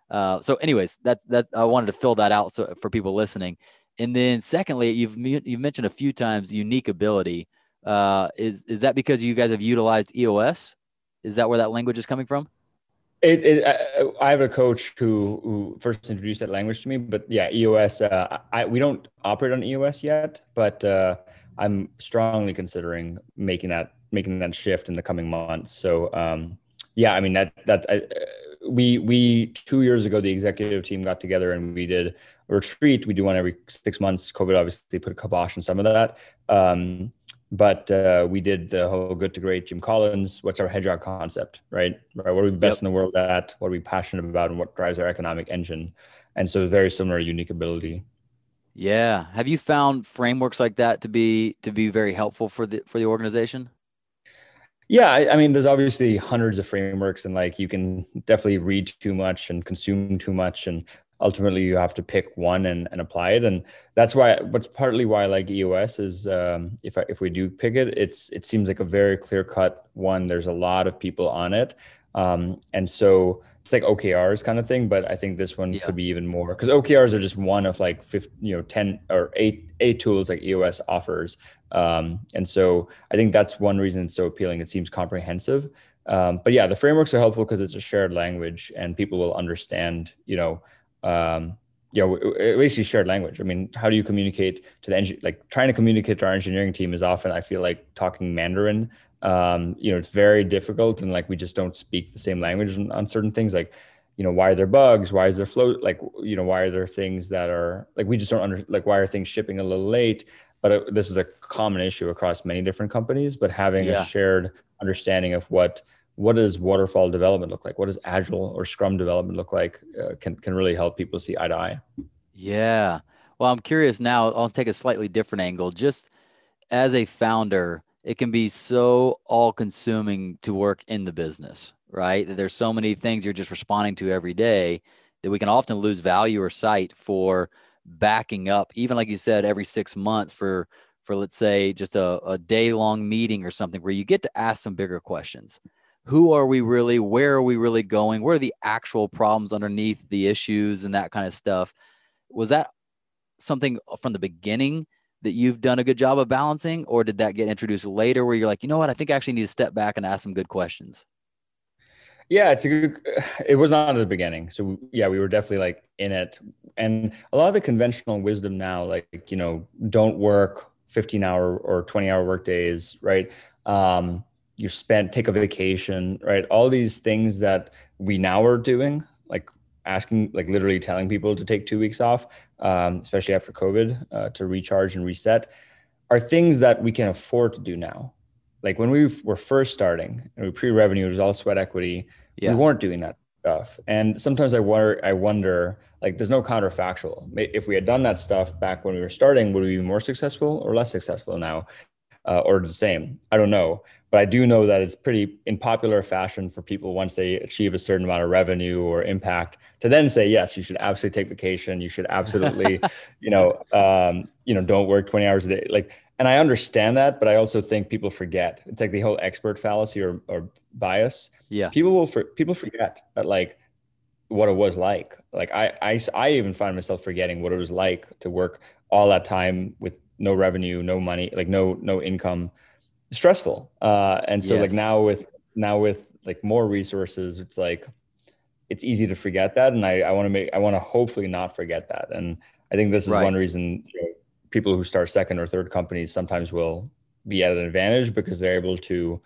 Uh, so, anyways, that's that. I wanted to fill that out so for people listening. And then, secondly, you've you've mentioned a few times unique ability. Uh, is is that because you guys have utilized EOS? Is that where that language is coming from? It, it, I, I have a coach who, who first introduced that language to me, but yeah, EOS. Uh, I, we don't operate on EOS yet, but uh, I'm strongly considering making that making that shift in the coming months. So um, yeah, I mean that that I, we we two years ago the executive team got together and we did a retreat. We do one every six months. COVID obviously put a kibosh on some of that. Um, but uh, we did the whole good to great Jim Collins. What's our hedgehog concept, right? Right. What are we best yep. in the world at? What are we passionate about, and what drives our economic engine? And so, very similar, unique ability. Yeah. Have you found frameworks like that to be to be very helpful for the for the organization? Yeah, I, I, mean, there's obviously hundreds of frameworks, and like you can definitely read too much and consume too much, and ultimately you have to pick one and, and apply it. And that's why, but partly why I like EOS is um, if I, if we do pick it, it's it seems like a very clear cut one. There's a lot of people on it, um, and so it's like OKRs kind of thing. But I think this one yeah. could be even more because OKRs are just one of like 50, you know, ten or eight eight tools like EOS offers. Um, and so I think that's one reason it's so appealing. It seems comprehensive. Um, but yeah, the frameworks are helpful because it's a shared language and people will understand, you know, um, you know, basically shared language. I mean, how do you communicate to the? Like trying to communicate to our engineering team is often, I feel like talking Mandarin. Um, you know, it's very difficult and like we just don't speak the same language on, on certain things. Like, you know, why are there bugs? Why is there flow? Like, you know, why are there things that are like we just don't under like why are things shipping a little late? But uh, this is a common issue across many different companies but having yeah. a shared understanding of what what does waterfall development look like? What does agile or scrum development look like uh, can can really help people see eye to eye. Yeah. Well i'm curious now i'll take a slightly different angle. Just as a founder it can be so all consuming to work in the business right? There's so many things you're just responding to every day that we can often lose value or sight for backing up, even like you said, every six months for for let's say just a, a day long meeting or something where you get to ask some bigger questions. Who are we really? Where are we really going? What are the actual problems underneath the issues and that kind of stuff? Was that something from the beginning that you've done a good job of balancing, or did that get introduced later where you're like, you know what, I think I actually need to step back and ask some good questions? Yeah, it's a good. It was not at the beginning, so yeah, we were definitely like in it, and a lot of the conventional wisdom now, like you know, don't work fifteen hour or twenty hour work days, right? Um, you spend take a vacation, right? All these things that we now are doing, like asking, like literally telling people to take two weeks off, um, especially after COVID, uh, to recharge and reset, are things that we can afford to do now like when we were first starting and we pre-revenue, it was all sweat equity. Yeah. We weren't doing that stuff. And sometimes I wonder, I wonder, like, there's no counterfactual. If we had done that stuff back when we were starting, would we be more successful or less successful now, uh, or the same? I don't know. But I do know that it's pretty in popular fashion for people once they achieve a certain amount of revenue or impact to then say, yes, you should absolutely take vacation. You should absolutely, you know, um, you know, don't work 20 hours a day. Like and I understand that, but I also think people forget. It's like the whole expert fallacy or, or bias. Yeah. People will for, people forget that like what it was like. Like I, I I even find myself forgetting what it was like to work all that time with no revenue, no money, like no no income. Stressful. Uh, and so yes. like now with now with like more resources, it's like it's easy to forget that. And I, I want to make I want to hopefully not forget that. And I think this is right. one reason you know, people who start second or third companies sometimes will be at an advantage because they're able to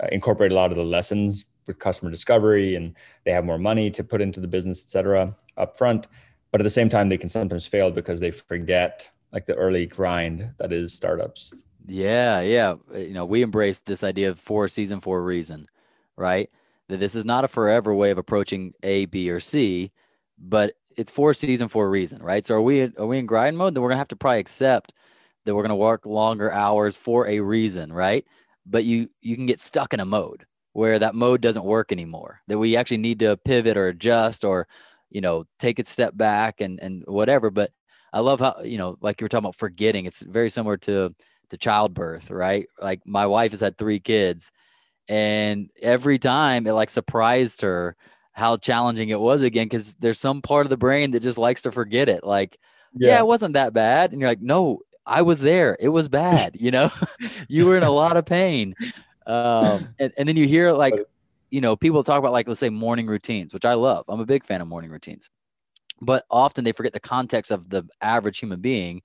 uh, incorporate a lot of the lessons with customer discovery and they have more money to put into the business, et cetera, up front. But at the same time, they can sometimes fail because they forget like the early grind that is startups. Yeah, yeah. Uh, you know, we embrace this idea of four season for a reason, right? That this is not a forever way of approaching A, B, or C, but it's four season for a reason, right? So are we are we in grind mode? Then we're gonna have to probably accept that we're gonna work longer hours for a reason, right? But you you can get stuck in a mode where that mode doesn't work anymore. That we actually need to pivot or adjust or you know take a step back and and whatever. But I love how you know like you were talking about forgetting. It's very similar to to childbirth, right? Like my wife has had three kids, and every time it like surprised her how challenging it was again because there's some part of the brain that just likes to forget it. Like, yeah. yeah, it wasn't that bad, and you're like, no, I was there. It was bad. You know, you were in a lot of pain. Um, and, and then you hear like, you know, people talk about like, let's say morning routines, which I love. I'm a big fan of morning routines, but often they forget the context of the average human being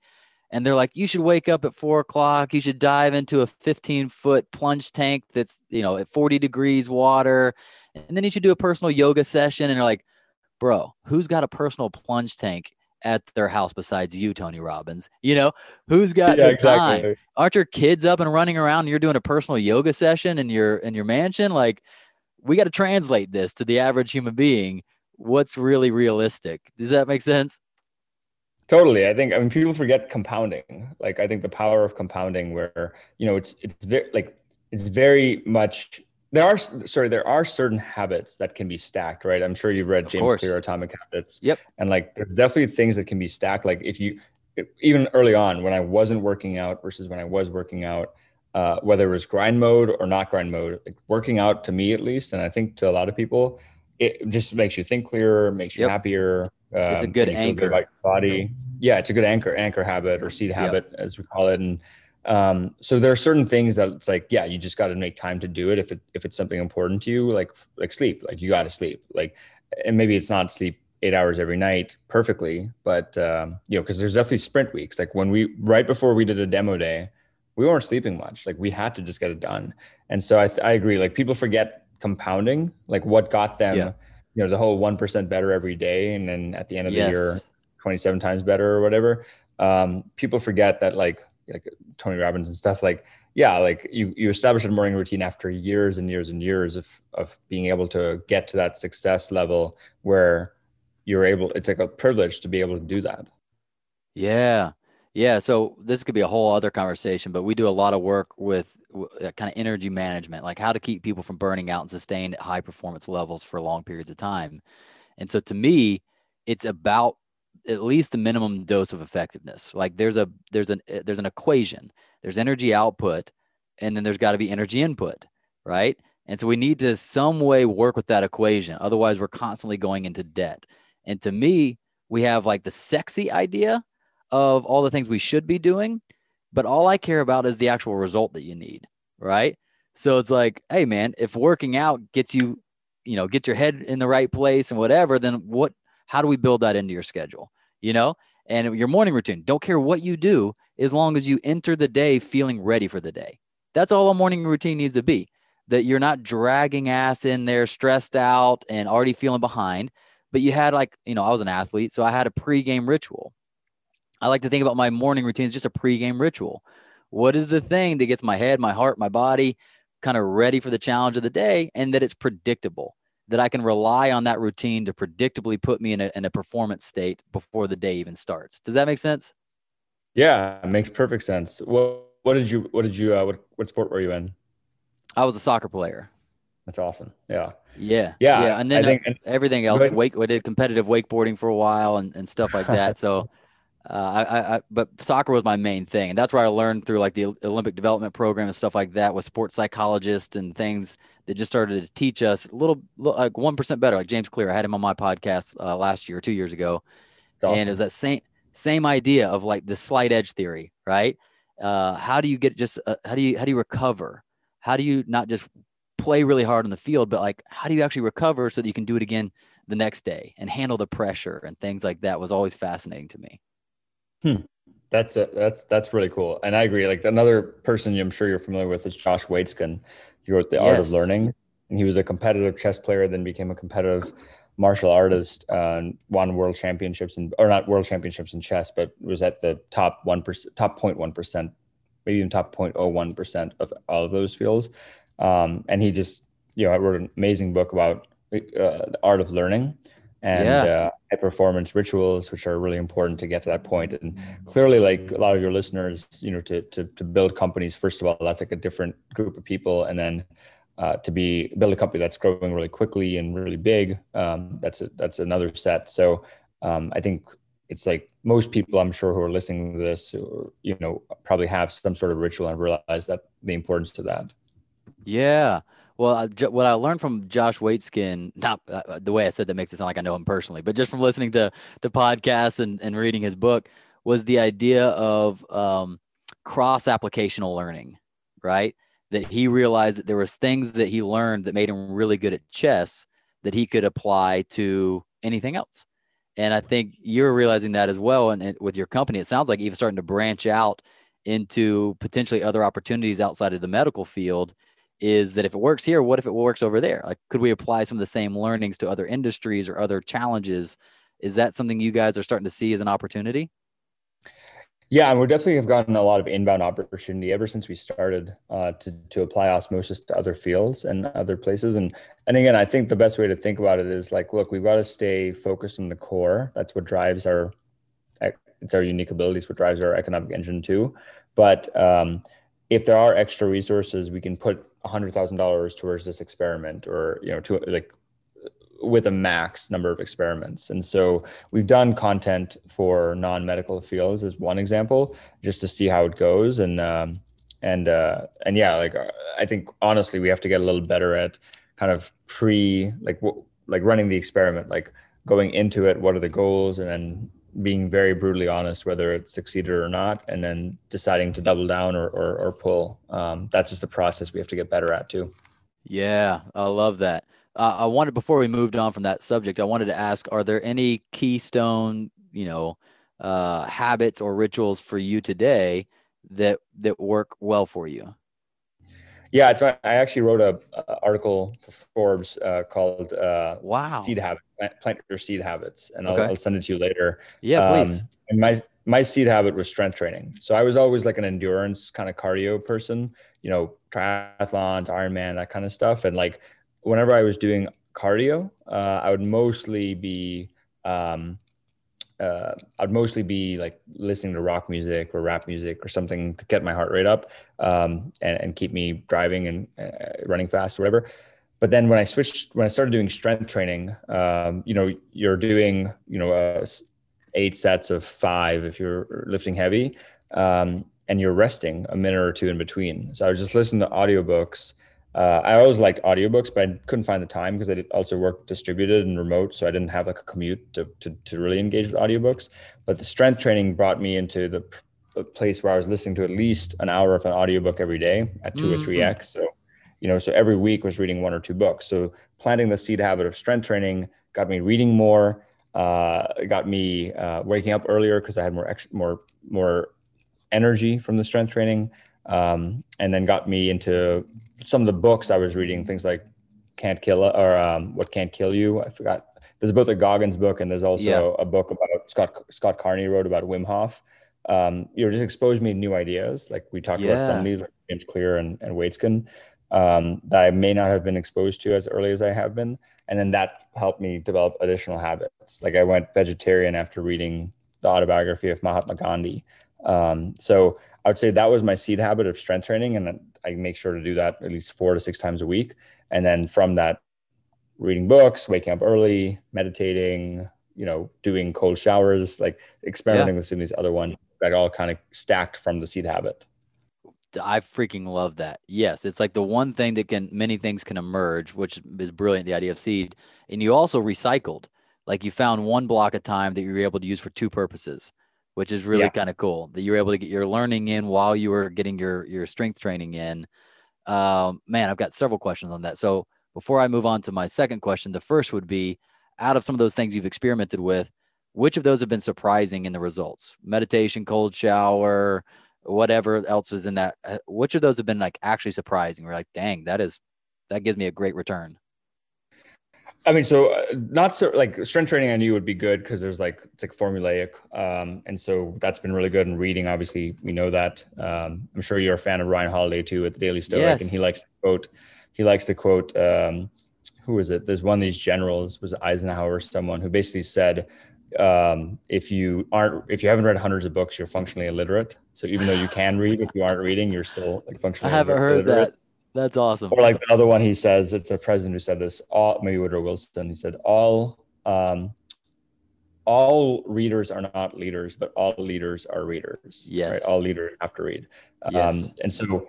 and they're like, you should wake up at four o'clock. You should dive into a 15 foot plunge tank that's, you know, at 40 degrees water. And then you should do a personal yoga session. And they're like, bro, who's got a personal plunge tank at their house besides you, Tony Robbins? You know, who's got yeah, the exactly. time? Aren't your kids up and running around and you're doing a personal yoga session in your in your mansion? Like, we got to translate this to the average human being. What's really realistic? Does that make sense? Totally. I think I mean people forget compounding. Like I think the power of compounding where, you know, it's it's very like it's very much there are sorry, there are certain habits that can be stacked, right? I'm sure you've read of James course. Clear Atomic Habits. Yep. And like there's definitely things that can be stacked. Like if you even early on when I wasn't working out versus when I was working out, uh, whether it was grind mode or not grind mode, like working out to me at least, and I think to a lot of people, it just makes you think clearer, makes you yep. happier. Um, it's a um, good anchor. Good body yeah, it's a good anchor anchor habit or seed habit yep. as we call it. And um, so there are certain things that it's like, yeah, you just got to make time to do it. If it if it's something important to you, like like sleep, like you got to sleep. Like, and maybe it's not sleep eight hours every night perfectly, but um, you know, because there's definitely sprint weeks. Like when we right before we did a demo day, we weren't sleeping much. Like we had to just get it done. And so I I agree. Like people forget compounding, like what got them. Yeah. You know the whole one percent better every day, and then at the end of yes. the year, 27 times better or whatever um, people forget that like like tony robbins and stuff like yeah like you you establish a morning routine after years and years and years of of being able to get to that success level where you're able it's like a privilege to be able to do that. Yeah. Yeah. So this could be a whole other conversation but we do a lot of work with uh, kind of energy management like how to keep people from burning out and sustain high performance levels for long periods of time. And so to me it's about at least the minimum dose of effectiveness. Like there's a there's an eh, there's an equation. There's energy output, and then there's got to be energy input, right? And so we need to some way work with that equation. Otherwise, we're constantly going into debt. And to me, we have like the sexy idea of all the things we should be doing, but all I care about is the actual result that you need, right? So it's like, hey man, if working out gets you, you know, get your head in the right place and whatever, then what how do we build that into your schedule? You know, and your morning routine. Don't care what you do as long as you enter the day feeling ready for the day. That's all a morning routine needs to be. That you're not dragging ass in there, stressed out and already feeling behind. But you had like, you know, I was an athlete, so I had a pregame ritual. I like to think about my morning routine as just a pregame ritual. What is the thing that gets my head, my heart, my body kind of ready for the challenge of the day and that it's predictable? That I can rely on that routine to predictably put me in a, in a performance state before the day even starts. Does that make sense? Yeah, it makes perfect sense. What what did you what did you uh, what what sport were you in? I was a soccer player. That's awesome. Yeah. Yeah. Yeah. yeah. And then think, uh, everything else, wake, I did competitive wakeboarding for a while and, and stuff like that. So, uh, I, I, but soccer was my main thing. And that's where I learned through like the Olympic development program and stuff like that with sports psychologists and things that just started to teach us a little, like 1% better, like James Clear. I had him on my podcast uh, last year, two years ago. Awesome. And it was that same, same idea of like the slight edge theory, right? Uh, how do you get just, uh, how do you, how do you recover? How do you not just play really hard on the field, but like, how do you actually recover so that you can do it again the next day and handle the pressure and things like that was always fascinating to me. Hmm. That's a, that's that's really cool, and I agree. Like another person I'm sure you're familiar with is Josh Waitzkin. He wrote The yes. Art of Learning, and he was a competitive chess player, then became a competitive martial artist, uh, and won world championships and or not world championships in chess, but was at the top one percent, top 0.1 percent maybe even top 0.01% of all of those fields. Um, and he just, you know, wrote an amazing book about uh, the art of learning and yeah. uh, high performance rituals, which are really important to get to that point. And clearly, like a lot of your listeners, you know, to to to build companies, first of all, that's like a different group of people, and then uh, to be build a company that's growing really quickly and really big, um, that's a, that's another set. So um, I think it's like most people I'm sure who are listening to this, or, you know, probably have some sort of ritual and realize that the importance of that. Yeah. Well, what I learned from Josh Waitzkin, not uh, uh, the way I said that makes it sound like I know him personally, but just from listening to to podcasts and, and reading his book, was the idea of um, cross applicational learning, right? That he realized that there was things that he learned that made him really good at chess that he could apply to anything else. And I think you're realizing that as well. And, and with your company, it sounds like even starting to branch out into potentially other opportunities outside of the medical field is that if it works here, what if it works over there? Like, could we apply some of the same learnings to other industries or other challenges? Is that something you guys are starting to see as an opportunity? Yeah, and we definitely have gotten a lot of inbound opportunity ever since we started uh, to to apply osmosis to other fields and other places. And and again, I think the best way to think about it is like, look, we've got to stay focused on the core. That's what drives our it's our unique abilities, what drives our economic engine too. But um, if there are extra resources, we can put hundred thousand dollars towards this experiment, or you know, to like with a max number of experiments. And so we've done content for non-medical fields as one example, just to see how it goes. And um, and uh, and yeah, like I think honestly, we have to get a little better at kind of pre like w- like running the experiment, like going into it. What are the goals, and then being very brutally honest whether it succeeded or not, and then deciding to double down or or, or pull. Um, that's just a process we have to get better at too. Yeah, I love that uh, I wanted before we moved on from that subject, I wanted to ask: Are there any keystone, you know, uh, habits or rituals for you today that that work well for you? Yeah, it's my, I actually wrote a, a article for Forbes uh, called uh, "Wow Seed Habits: Plant Your Seed Habits," and I'll, okay. I'll, send it to you later. Yeah, please. Um, and my my seed habit was strength training. So I was always like an endurance kind of cardio person, you know, triathlons, Ironman, that kind of stuff, and like whenever I was doing cardio, uh, I would mostly be um, uh, I'd mostly be like listening to rock music or rap music or something to get my heart rate up um, and, and, keep me driving and uh, running fast or whatever. But then when I switched, when I started doing strength training, um, you know, you're doing, you know, uh, eight sets of five if you're lifting heavy, um, and you're resting a minute or two in between. So I was just listening to audiobooks uh, I always liked audiobooks, but I couldn't find the time because I also worked distributed and remote, so I didn't have like a commute to, to, to really engage with audiobooks. But the strength training brought me into the, the place where I was listening to at least an hour of an audiobook every day at 2 mm-hmm. or three x. So, you know, so every week was reading one or two books. So planting the seed habit of strength training got me reading more. Uh, got me uh, waking up earlier because I had more extra, more more energy from the strength training, um, and then got me into some of the books I was reading, things like Can't Kill or um, What Can't Kill You. I forgot. There's both a Goggins book and there's also yeah. a book about Scott Scott Carney wrote about Wim Hof. Um, you know, just exposed me to new ideas. Like we talked yeah. about some of these, like James Clear and, and Waitzkin, um, that I may not have been exposed to as early as I have been. And then that helped me develop additional habits. Like I went vegetarian after reading the autobiography of Mahatma Gandhi. Um, so I would say that was my seed habit of strength training. And I make sure to do that at least four to six times a week. And then from that, reading books, waking up early, meditating, you know, doing cold showers, like experimenting yeah. with some of these other ones that all kind of stacked from the seed habit. I freaking love that. Yes, it's like the one thing that can many things can emerge, which is brilliant. The idea of seed, and you also recycled. Like you found one block of time that you were able to use for two purposes which is really yeah. kind of cool that you were able to get your learning in while you were getting your your strength training in. Um, man, I've got several questions on that. So before I move on to my second question, the first would be out of some of those things you've experimented with, which of those have been surprising in the results? Meditation, cold shower, whatever else is in that. Uh, which of those have been like actually surprising? We're like, dang, that is that gives me a great return. I mean, so uh, not so like strength training. I knew would be good because there's like it's like formulaic, um, and so that's been really good. And reading, obviously, we know that. Um, I'm sure you're a fan of Ryan Holiday too at the Daily Stoic, yes. and he likes to quote. He likes to quote. Um, who is it? There's one of these generals was Eisenhower, someone who basically said, um, if you aren't, if you haven't read hundreds of books, you're functionally illiterate. So even though you can read, if you aren't reading, you're still like functionally. Illiterate. I haven't illiterate. heard that. That's awesome. Or like the other one, he says it's a president who said this. All maybe Woodrow Wilson. He said all um, all readers are not leaders, but all leaders are readers. Yes. Right? All leaders have to read. Yes. Um, and so,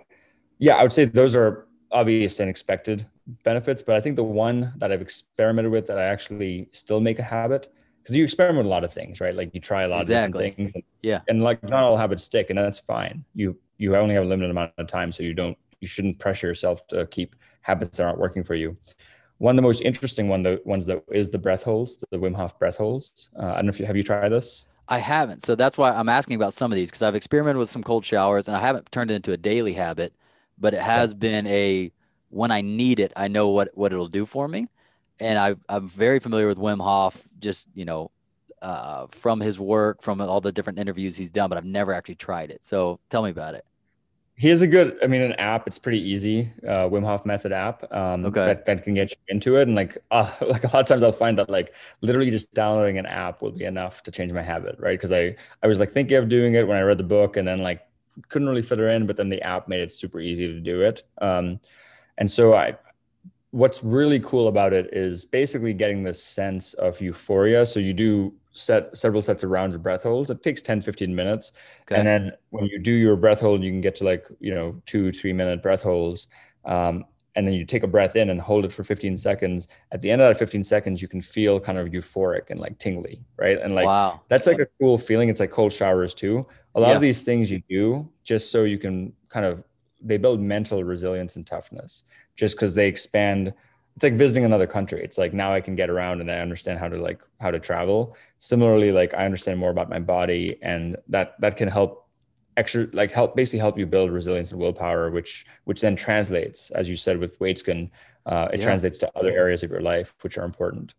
yeah, I would say those are obvious and expected benefits. But I think the one that I've experimented with that I actually still make a habit because you experiment with a lot of things, right? Like you try a lot exactly. of different things. Yeah. And like not all habits stick, and that's fine. You you only have a limited amount of time, so you don't you shouldn't pressure yourself to keep habits that aren't working for you. One of the most interesting one, the ones that is the breath holds, the Wim Hof breath holds. Uh, I don't know if you have you tried this. I haven't, so that's why I'm asking about some of these because I've experimented with some cold showers and I haven't turned it into a daily habit, but it has been a when I need it, I know what what it'll do for me, and I I'm very familiar with Wim Hof, just you know, uh, from his work, from all the different interviews he's done, but I've never actually tried it. So tell me about it he has a good i mean an app it's pretty easy uh wim hof method app um okay. that, that can get you into it. And like uh, like a lot of times i'll find that like literally just downloading an app will be enough to change my habit right? Because i i was like thinking of doing it when i read the book and then like couldn't really fit it in but then the app made it super easy to do it. Um and so i what's really cool about it is basically getting this sense of euphoria. So you do set several sets of rounds of breath holds. It takes 10, 15 minutes. Okay. And then when you do your breath hold, you can get to like, you know, two, three minute breath holds. Um, and then you take a breath in and hold it for 15 seconds. At the end of that 15 seconds, you can feel kind of euphoric and like tingly, right? And like wow. that's like a cool feeling. It's like cold showers too. A lot yeah. of these things you do just so you can kind of they build mental resilience and toughness just because they expand it's like visiting another country. It's like now i can get around and i understand how to like how to travel. Similarly like i understand more about my body and that that can help extra like help basically help you build resilience and willpower which which then translates as you said with Waitzkin uh, it yeah. translates to other areas of your life which are important.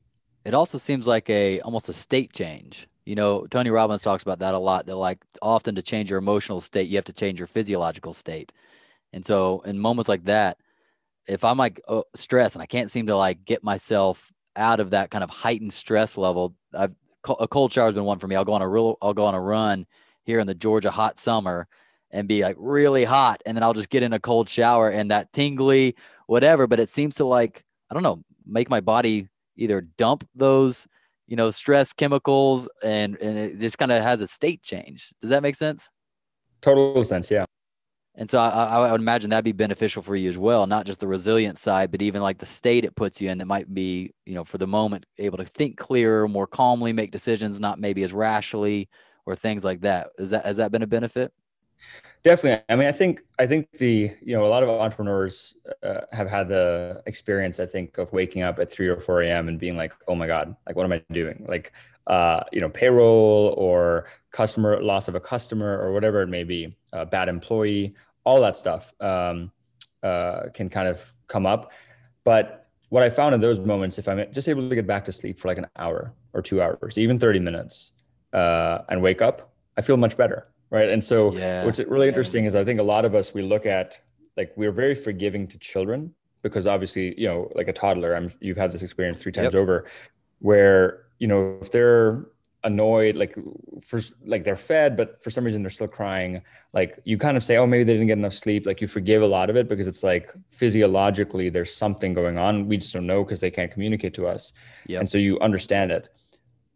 It also seems like a almost a state change. You know tony robbins talks about that a lot that like often to change your emotional state you have to change your physiological state. And so in moments like that if I'm like stressed and I can't seem to like get myself out of that kind of heightened stress level, I've a cold shower has been one for me. I'll go on a real, I'll go on a run here in the Georgia hot summer and be like really hot, and then I'll just get in a cold shower and that tingly whatever. But it seems to like I don't know, make my body either dump those you know stress chemicals and and it just kind of has a state change. Does that make sense? Total sense, yeah. And so I, I, would imagine that'd be beneficial for you as well, not just the resilient side, but even like the state it puts you in that might be, you know, for the moment able to think clearer, more calmly, make decisions, not maybe as rashly or things like that. Is that has that been a benefit? Definitely. I mean, I think I think the you know a lot of entrepreneurs uh, have had the experience. I think of waking up at three or four a.m. and being like, "Oh my god, like what am I doing?" Like, uh, you know, payroll or customer loss of a customer or whatever it may be, a bad employee, all that stuff um, uh, can kind of come up. But what I found in those moments, if I'm just able to get back to sleep for like an hour or two hours, even 30 minutes, uh, and wake up, I feel much better. Right. And so yeah. what's really interesting is I think a lot of us, we look at like, we're very forgiving to children because obviously, you know, like a toddler, I'm, you've had this experience three times yep. over where, you know, if they're annoyed like for like they're fed but for some reason they're still crying like you kind of say oh maybe they didn't get enough sleep like you forgive a lot of it because it's like physiologically there's something going on we just don't know because they can't communicate to us yep. and so you understand it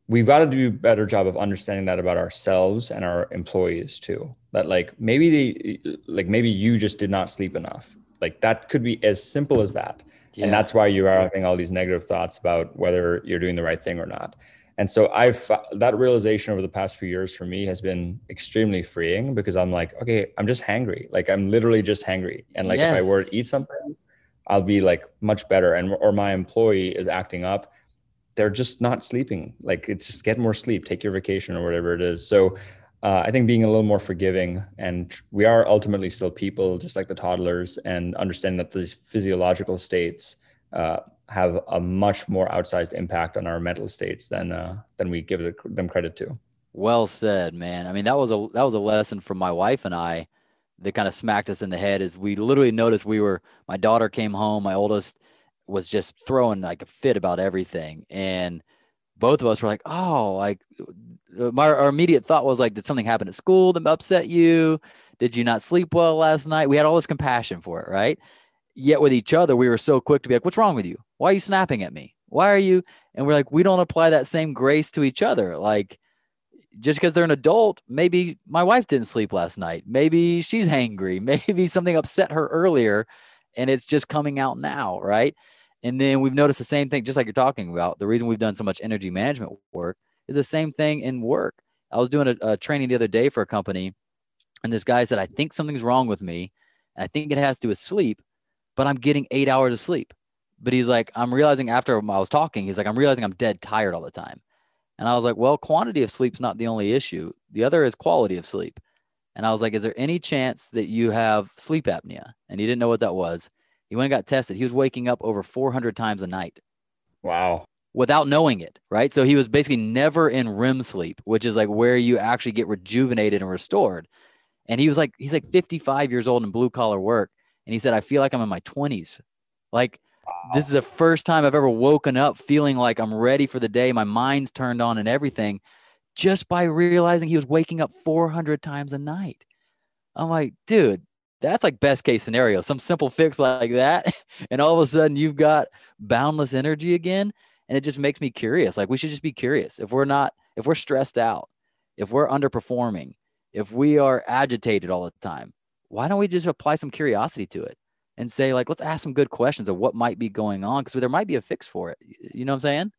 we've got to do a better job of understanding that about ourselves and our employees too that like maybe they like maybe you just did not sleep enough like that could be as simple as that yeah. and that's why you are having all these negative thoughts about whether you're doing the right thing or not and so I've that realization over the past few years for me has been extremely freeing because I'm like, okay, I'm just hangry. Like I'm literally just hangry. And like yes. if I were to eat something, I'll be like much better. And or my employee is acting up, they're just not sleeping. Like it's just get more sleep, take your vacation or whatever it is. So uh, I think being a little more forgiving, and we are ultimately still people, just like the toddlers, and understanding that these physiological states uh, have a much more outsized impact on our mental states than uh, than we give them credit to. Well said, man. I mean, that was a that was a lesson from my wife and I that kind of smacked us in the head. Is we literally noticed we were my daughter came home, my oldest was just throwing like a fit about everything, and both of us were like, oh, like uh, my our immediate thought was like, did something happen at school that upset you? Did you not sleep well last night? We had all this compassion for it, right? Yet with each other, we were so quick to be like, what's wrong with you? Why are you snapping at me? Why are you? And we're like, we don't apply that same grace to each other. Like, just because they're an adult, maybe my wife didn't sleep last night. Maybe she's hangry. Maybe something upset her earlier and it's just coming out now, right? And then we've noticed the same thing, just like you're talking about. The reason we've done so much energy management work is the same thing in work. I was doing a, a training the other day for a company, and this guy said, I think something's wrong with me. I think it has to do with sleep, but I'm getting eight hours of sleep. But he's like, I'm realizing after I was talking, he's like, I'm realizing I'm dead tired all the time. And I was like, well, quantity of sleep's not the only issue. The other is quality of sleep. And I was like, is there any chance that you have sleep apnea? And he didn't know what that was. He went and got tested. He was waking up over 400 times a night. Wow. Without knowing it, right? So he was basically never in REM sleep, which is like where you actually get rejuvenated and restored. And he was like, he's like 55 years old in blue collar work. And he said, I feel like I'm in my 20s. Like, wow. this is the first time I've ever woken up feeling like I'm ready for the day. My mind's turned on and everything just by realizing he was waking up 400 times a night. I'm like, dude, that's like best case scenario. Some simple fix like that. And all of a sudden you've got boundless energy again. And it just makes me curious. Like, we should just be curious. If we're not, if we're stressed out, if we're underperforming, if we are agitated all the time, why don't we just apply some curiosity to it and say, like, let's ask some good questions of what might be going on? Because there might be a fix for it. You know what I'm saying?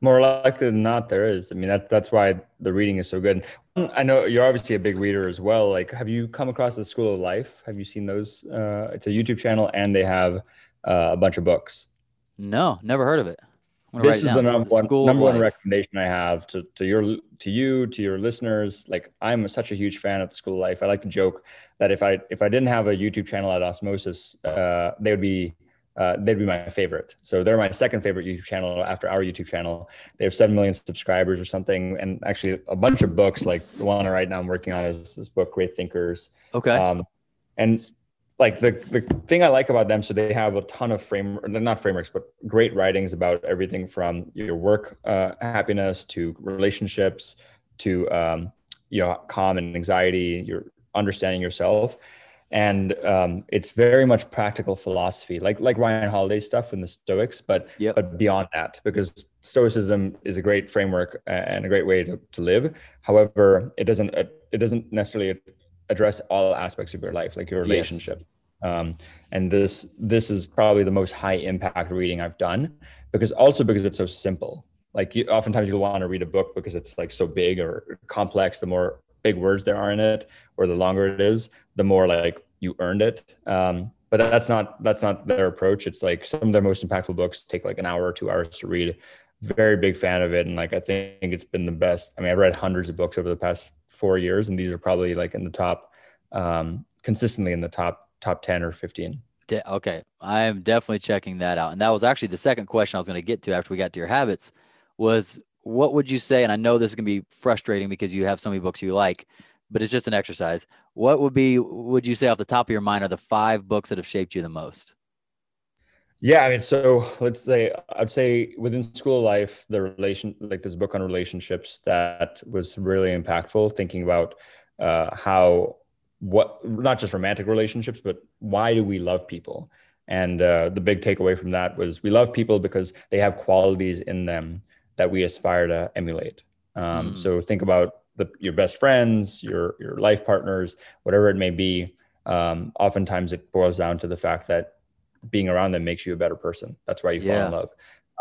More likely than not, there is. I mean, that that's why the reading is so good. I know you're obviously a big reader as well. Like, have you come across the School of Life? Have you seen those? Uh, it's a YouTube channel, and they have uh, a bunch of books. No, never heard of it this is the number one number one recommendation I have to, to your to you to your listeners. Like I'm such a huge fan of the school of life. I like to joke that if I if I didn't have a YouTube channel at Osmosis, uh, they would be uh, they'd be my favorite. So they're my second favorite YouTube channel after our YouTube channel. They have seven million subscribers or something, and actually a bunch of books. Like the one I right now I'm working on is this book, Great Thinkers. Okay. Um, and like the the thing I like about them, so they have a ton of frame, not frameworks, but great writings about everything from your work uh, happiness to relationships to um, you know calm and anxiety, your understanding yourself, and um, it's very much practical philosophy, like like Ryan Holiday stuff in the Stoics, but yep. but beyond that, because Stoicism is a great framework and a great way to, to live. However, it doesn't it doesn't necessarily address all aspects of your life, like your relationship. Yes. Um, and this this is probably the most high impact reading I've done because also because it's so simple. Like you, oftentimes you'll want to read a book because it's like so big or complex. The more big words there are in it, or the longer it is, the more like you earned it. Um, but that's not that's not their approach. It's like some of their most impactful books take like an hour or two hours to read. Very big fan of it, and like I think it's been the best. I mean, I've read hundreds of books over the past four years, and these are probably like in the top, um, consistently in the top top ten or fifteen. De- okay, I am definitely checking that out, and that was actually the second question I was going to get to after we got to your habits. Was what would you say? And I know this is going to be frustrating because you have so many books you like, but it's just an exercise. What would be would you say off the top of your mind are the five books that have shaped you the most? Yeah, I mean, so let's say I'd say within school life, the relation like this book on relationships that was really impactful. Thinking about uh, how what not just romantic relationships, but why do we love people? And uh, the big takeaway from that was we love people because they have qualities in them that we aspire to emulate. Um, mm. So think about the, your best friends, your your life partners, whatever it may be. Um, oftentimes, it boils down to the fact that being around them makes you a better person. That's why you fall in love.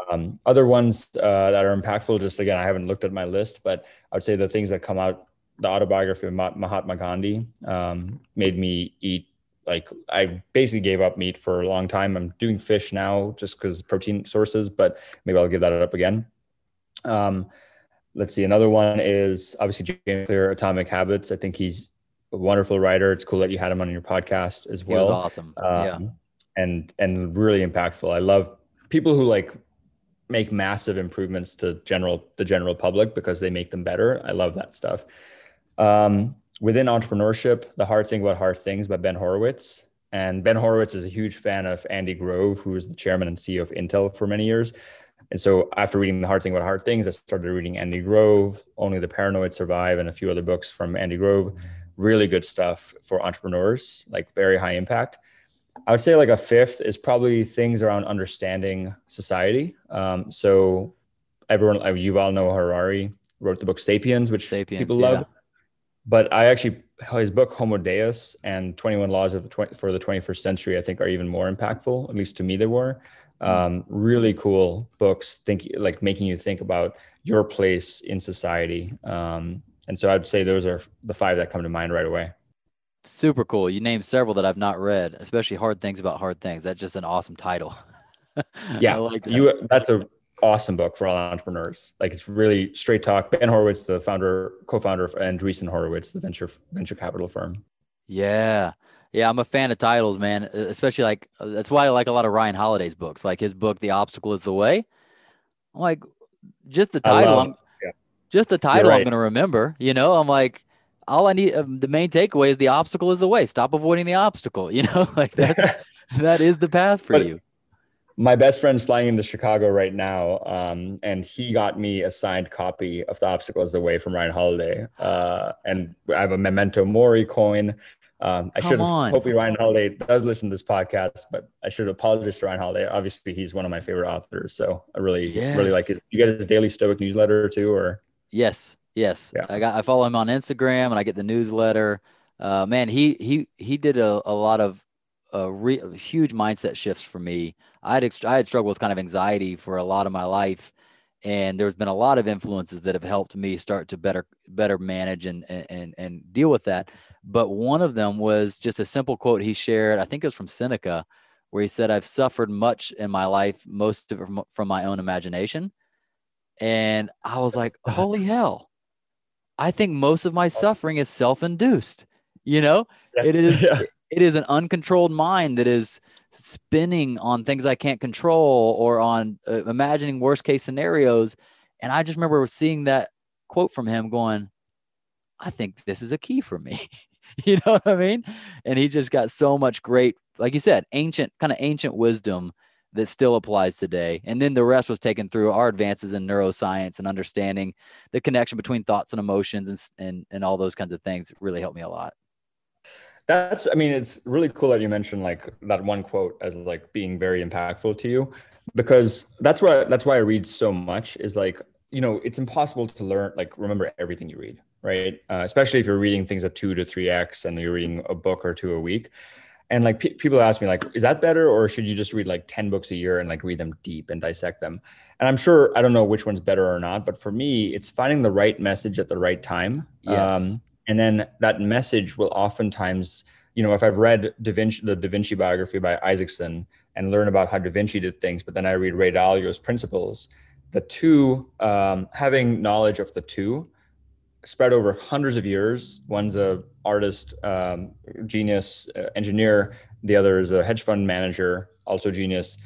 Um, other ones uh, that are impactful, just again, I haven't looked at my list, but I would say the things that come out, the autobiography of Mahatma Gandhi um, made me eat. Like I basically gave up meat for a long time. I'm doing fish now just because protein sources, but maybe I'll give that up again. Um, let's see. Another one is obviously James Clear, Atomic Habits. I think he's a wonderful writer. It's cool that you had him on your podcast as well. awesome. Um, yeah and and really impactful. I love people who like make massive improvements to general the general public because they make them better. I love that stuff. Um, within entrepreneurship, the hard thing about hard things by Ben Horowitz. And Ben Horowitz is a huge fan of Andy Grove, who was the chairman and CEO of Intel for many years. And so after reading The Hard Thing About Hard Things, I started reading Andy Grove, Only the Paranoid Survive, and a few other books from Andy Grove. Really good stuff for entrepreneurs, like very high impact. I would say like a fifth is probably things around understanding society. Um, so everyone, you all know Harari wrote the book Sapiens, which Sapiens, people love. But I actually his book Homo Deus and 21 Laws of the 20, for the 21st Century, I think, are even more impactful. At least to me, they were. Um, really cool books, think like making you think about your place in society. Um, and so I'd say those are the five that come to mind right away. Super cool. You named several that I've not read, especially Hard Things About Hard Things. That's just an awesome title. yeah, like that. you. That's a awesome book for all entrepreneurs. Like it's really straight talk. Ben Horowitz, the founder, co-founder of Andreessen Horowitz, the venture venture capital firm. Yeah. Yeah, I'm a fan of titles, man. Especially like that's why I like a lot of Ryan Holiday's books. Like his book, The Obstacle is the Way. I'm like, just the title. I'm, yeah. Just the title. Right. I'm going to remember. You know, I'm like, all I need. Um, the main takeaway is the obstacle is the way. Stop avoiding the obstacle. You know, like that's that is the path for but, you my best friend's flying into Chicago right now, um, and he got me a signed copy of The Obstacle is the Way from Ryan Holiday. Uh, and I have a Memento Mori coin. Um, I should have, hopefully Ryan Holiday does listen to this podcast, but I should apologize to Ryan Holiday. Obviously, he's one of my favorite authors. So I really, yes. really like it. You get a daily Stoic newsletter too, or? Yes. Yes. Yeah. I got, I follow him on Instagram and I get the newsletter. Uh, man, he, he, he did a, a lot of uh, re- huge mindset shifts for me I had I had struggled with kind of anxiety for a lot of my life, and there's been a lot of influences that have helped me start to better better manage and and and deal with that. But one of them was just a simple quote he shared. I think it was from Seneca, where he said, "I've suffered much in my life, most of it from, from my own imagination." And I was like, "Holy hell!" I think most of my suffering is self-induced. You know, yeah. it is. Yeah. It is an uncontrolled mind that is spinning on things I can't control or on uh, imagining worst case scenarios. And I just remember seeing that quote from him going, I think this is a key for me. you know what I mean? And he just got so much great, like you said, ancient, kind of ancient wisdom that still applies today. And then the rest was taken through our advances in neuroscience and understanding the connection between thoughts and emotions and, and, and all those kinds of things. Really helped me a lot that's i mean it's really cool that you mentioned like that one quote as like being very impactful to you because that's why that's why i read so much is like you know it's impossible to learn like remember everything you read right? Uh, especially if you're reading things at 2 to 3x and you're reading a book or two a week. And like pe- people ask me like is that better or should you just read like 10 books a year and like read them deep and dissect them? And i'm sure i don't know which one's better or not but for me it's finding the right message at the right time. Yes. um, and then that message will oftentimes you know if i've read da vinci the da vinci biography by isaacson and learn about how da vinci did things but then i read ray dalio's principles the two um, having knowledge of the two spread over hundreds of years. One's a artist um, genius uh, engineer. The other is a hedge fund manager also genius.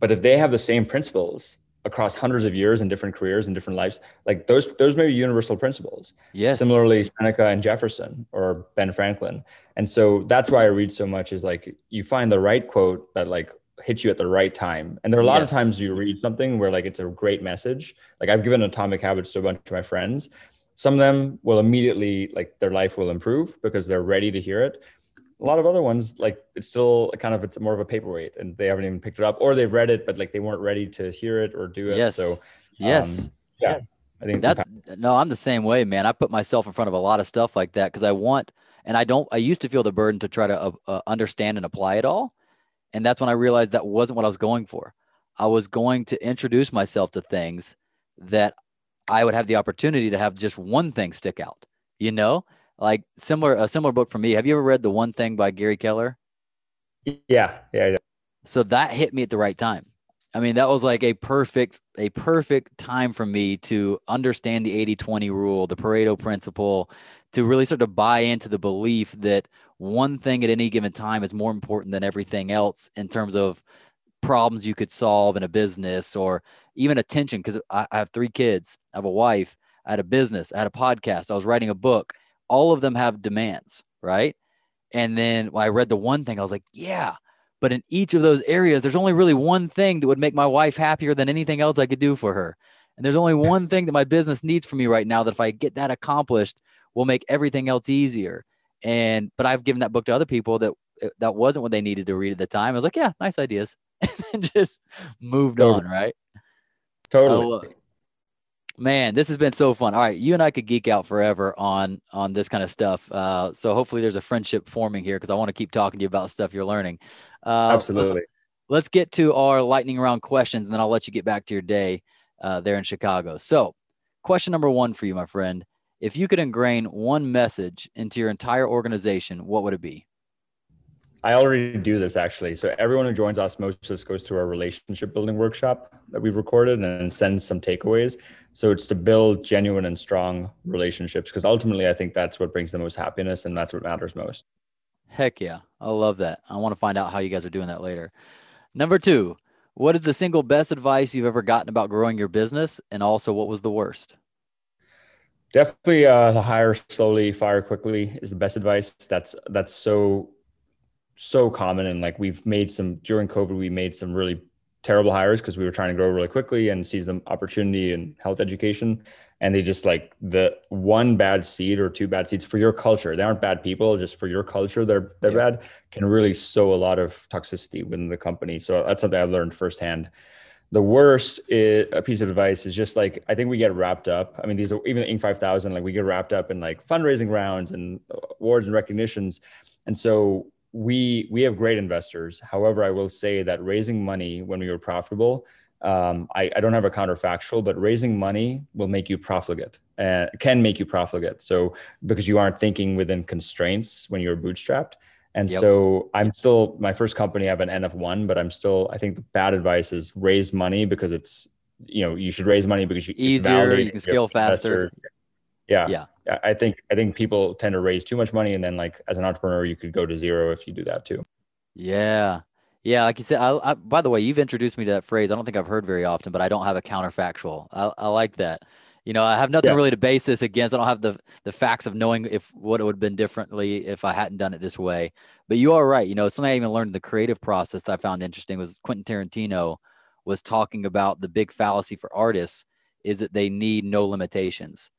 But if they have the same principles across hundreds of years and different careers and different lives like those those may be universal principles. Yes. Similarly seneca and jefferson or ben franklin. And so that's why i read so much is like you find the right quote that like hits you at the right time. And there are a lot yes. of times you read something where like it's a great message. Like i've given atomic habits to a bunch of my friends some of them will immediately like their life will improve because they're ready to hear it. A lot of other ones like it's still kind of it's more of a paperweight and they haven't even picked it up or they've read it but like they weren't ready to hear it or do it. Yes. So yes. um, yeah i think that's no i'm the same way man. I put myself in front of a lot of stuff like that because i want and i don't i used to feel the burden to try to uh, uh, understand and apply it all. And that's when i realized that wasn't what i was going for. I was going to introduce myself to things that i would have the opportunity to have just one thing stick out you know like similar a similar book for me. Have you ever read The One Thing by Gary Keller? Yeah, yeah, yeah. So that hit me at the right time. I mean, that was like a perfect a perfect time for me to understand the 80-20 rule, the Pareto principle, to really start to buy into the belief that one thing at any given time is more important than everything else in terms of problems you could solve in a business or even attention because I, I have three kids i have a wife i had a business i had a podcast i was writing a book. All of them have demands right? And then when i read the one thing i was like yeah. But in each of those areas there's only really one thing that would make my wife happier than anything else i could do for her. And there's only one thing that my business needs from me right now that if i get that accomplished will make everything else easier. And but i've given that book to other people that that wasn't what they needed to read at the time. I was like yeah nice ideas and just moved totally. on, right? Totally. Oh, man, this has been so fun. All right, you and I could geek out forever on on this kind of stuff. Uh, so hopefully there's a friendship forming here because I want to keep talking to you about stuff you're learning. Uh, Absolutely. Let's get to our lightning round questions, and then I'll let you get back to your day uh, there in Chicago. So, question number one for you, my friend: If you could ingrain one message into your entire organization, what would it be? I already do this actually. So everyone who joins Osmosis goes through our relationship building workshop that we've recorded and sends some takeaways. So it's to build genuine and strong relationships because ultimately I think that's what brings the most happiness and that's what matters most. Heck yeah. I love that. I want to find out how you guys are doing that later. Number two, what is the single best advice you've ever gotten about growing your business? And also, what was the worst? Definitely, uh, hire slowly, fire quickly is the best advice. That's that's so so common and like we've made some during covid we made some really terrible hires because we were trying to grow really quickly and seize the opportunity in health education. And they just like the one bad seed or two bad seeds for your culture they aren't bad people just for your culture they're they're yeah. bad can really sow a lot of toxicity within the company. So that's something i've learned firsthand. The worst is, a piece of advice is just like i think we get wrapped up. I mean these are even inc. 5000 like we get wrapped up in like fundraising rounds and awards and recognitions. And so we we have great investors. However, I will say that raising money when we were profitable, um, I, I, don't have a counterfactual, but raising money will make you profligate and uh, can make you profligate. So because you aren't thinking within constraints when you're bootstrapped. And yep. so I'm still my first company. I have an N of one, but I'm still. I think the bad advice is raise money because it's you know you should raise money because you easier, you can scale faster. Yeah. Yeah. I think I think people tend to raise too much money, and then like as an entrepreneur, you could go to zero if you do that too. Yeah, yeah. Like you said, I, I, by the way, you've introduced me to that phrase. I don't think I've heard very often, but I don't have a counterfactual. I, I like that. You know, I have nothing yeah. really to base this against. I don't have the the facts of knowing if what it would have been differently if I hadn't done it this way. But you are right. You know, something I even learned in the creative process that I found interesting was Quentin Tarantino was talking about the big fallacy for artists is that they need no limitations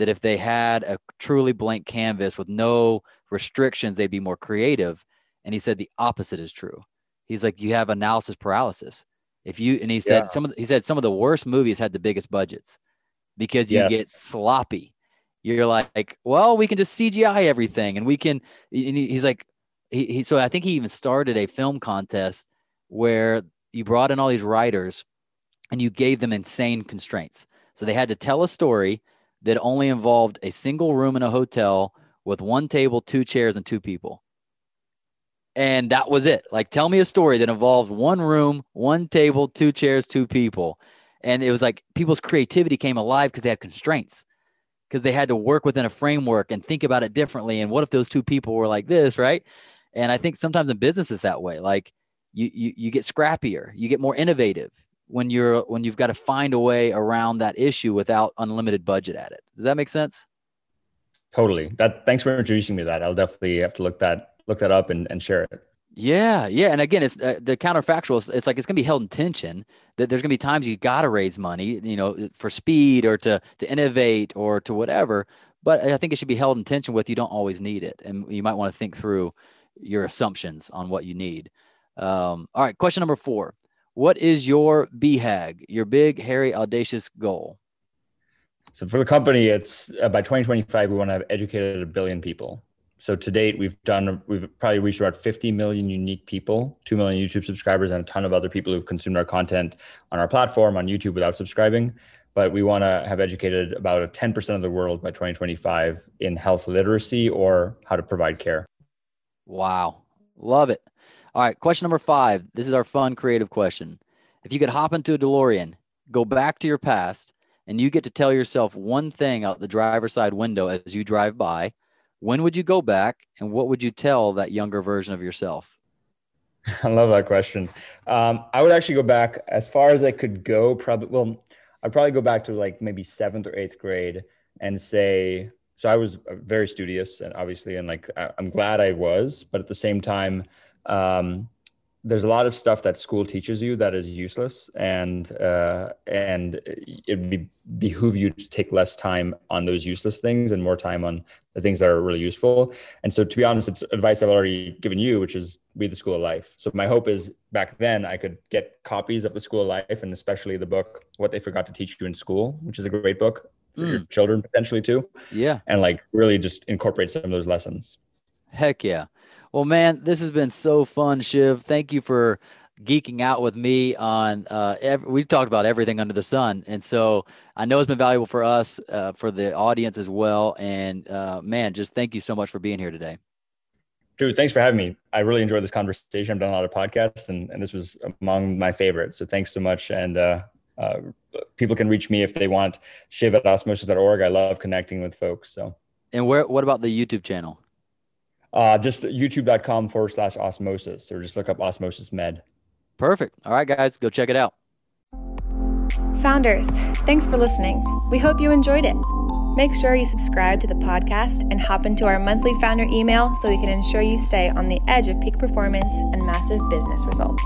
that if they had a truly blank canvas with no restrictions, they'd be more creative. And he said the opposite is true. He's like, you have analysis paralysis. If you and he said yeah. some of the, he said some of the worst movies had the biggest budgets because you yeah. get sloppy. You're like, well, we can just CGI everything, and we can. And he's like, he, he so I think he even started a film contest where you brought in all these writers, and you gave them insane constraints. So they had to tell a story that only involved a single room in a hotel with one table, two chairs, and two people. And that was it. Like, tell me a story that involves one room, one table, two chairs, two people. And it was like people's creativity came alive because they had constraints, because they had to work within a framework and think about it differently. And what if those two people were like this, right? And I think sometimes in business is that way. Like, you, you, you get scrappier, you get more innovative, when you're when you've got to find a way around that issue without unlimited budget at it. Does that make sense? Totally. That thanks for introducing me to that. I'll definitely have to look that look that up and, and share it. Yeah, yeah, and again, it's uh, the counterfactual. It's, it's like it's gonna be held in tension. That there's gonna be times you got to raise money, you know, for speed or to to innovate or to whatever. But I think it should be held in tension with you don't always need it, and you might want to think through your assumptions on what you need. Um, all right, question number four. What is your BHAG, your big, hairy, audacious goal? So for the company, it's uh, by 2025, we want to have educated a billion people. So to date, we've done, we've probably reached about 50 million unique people, 2 million YouTube subscribers, and a ton of other people who've consumed our content on our platform on YouTube without subscribing. But we want to have educated about a 10% of the world by 2025 in health literacy or how to provide care. Wow. Love it. All right, question number five. This is our fun, creative question. If you could hop into a DeLorean, go back to your past, and you get to tell yourself one thing out the driver's side window as you drive by, when would you go back and what would you tell that younger version of yourself? I love that question. Um, I would actually go back as far as I could go. Probably, well, I'd probably go back to like maybe seventh or eighth grade and say. So I was very studious, and obviously, and like I'm glad I was, but at the same time, um, there's a lot of stuff that school teaches you that is useless and uh, and it be, behoove you to take less time on those useless things and more time on the things that are really useful. And so to be honest it's advice i've already given you which is read the school of life. So my hope is back then i could get copies of the school of life and especially the book what they forgot to teach you in school which is a great book for mm. your children potentially too. Yeah. And like really just incorporate some of those lessons. Heck yeah well, man, this has been so fun, Shiv. Thank you for geeking out with me on uh ev- we've talked about everything under the sun and so i know it's been valuable for us uh, for the audience as well and uh man just thank you so much for being here today Drew, thanks for having me. I really enjoyed this conversation. I've done a lot of podcasts, and, and this was among my favorites. So thanks so much. And uh, uh, people can reach me if they want. Shiv at osmosis.org. I love connecting with folks. So. And where? What about the YouTube channel? Uh, just youtube.com forward slash osmosis, or just look up osmosis med. Perfect. All right, guys, go check it out. Founders, thanks for listening. We hope you enjoyed it. Make sure you subscribe to the podcast and hop into our monthly founder email so we can ensure you stay on the edge of peak performance and massive business results.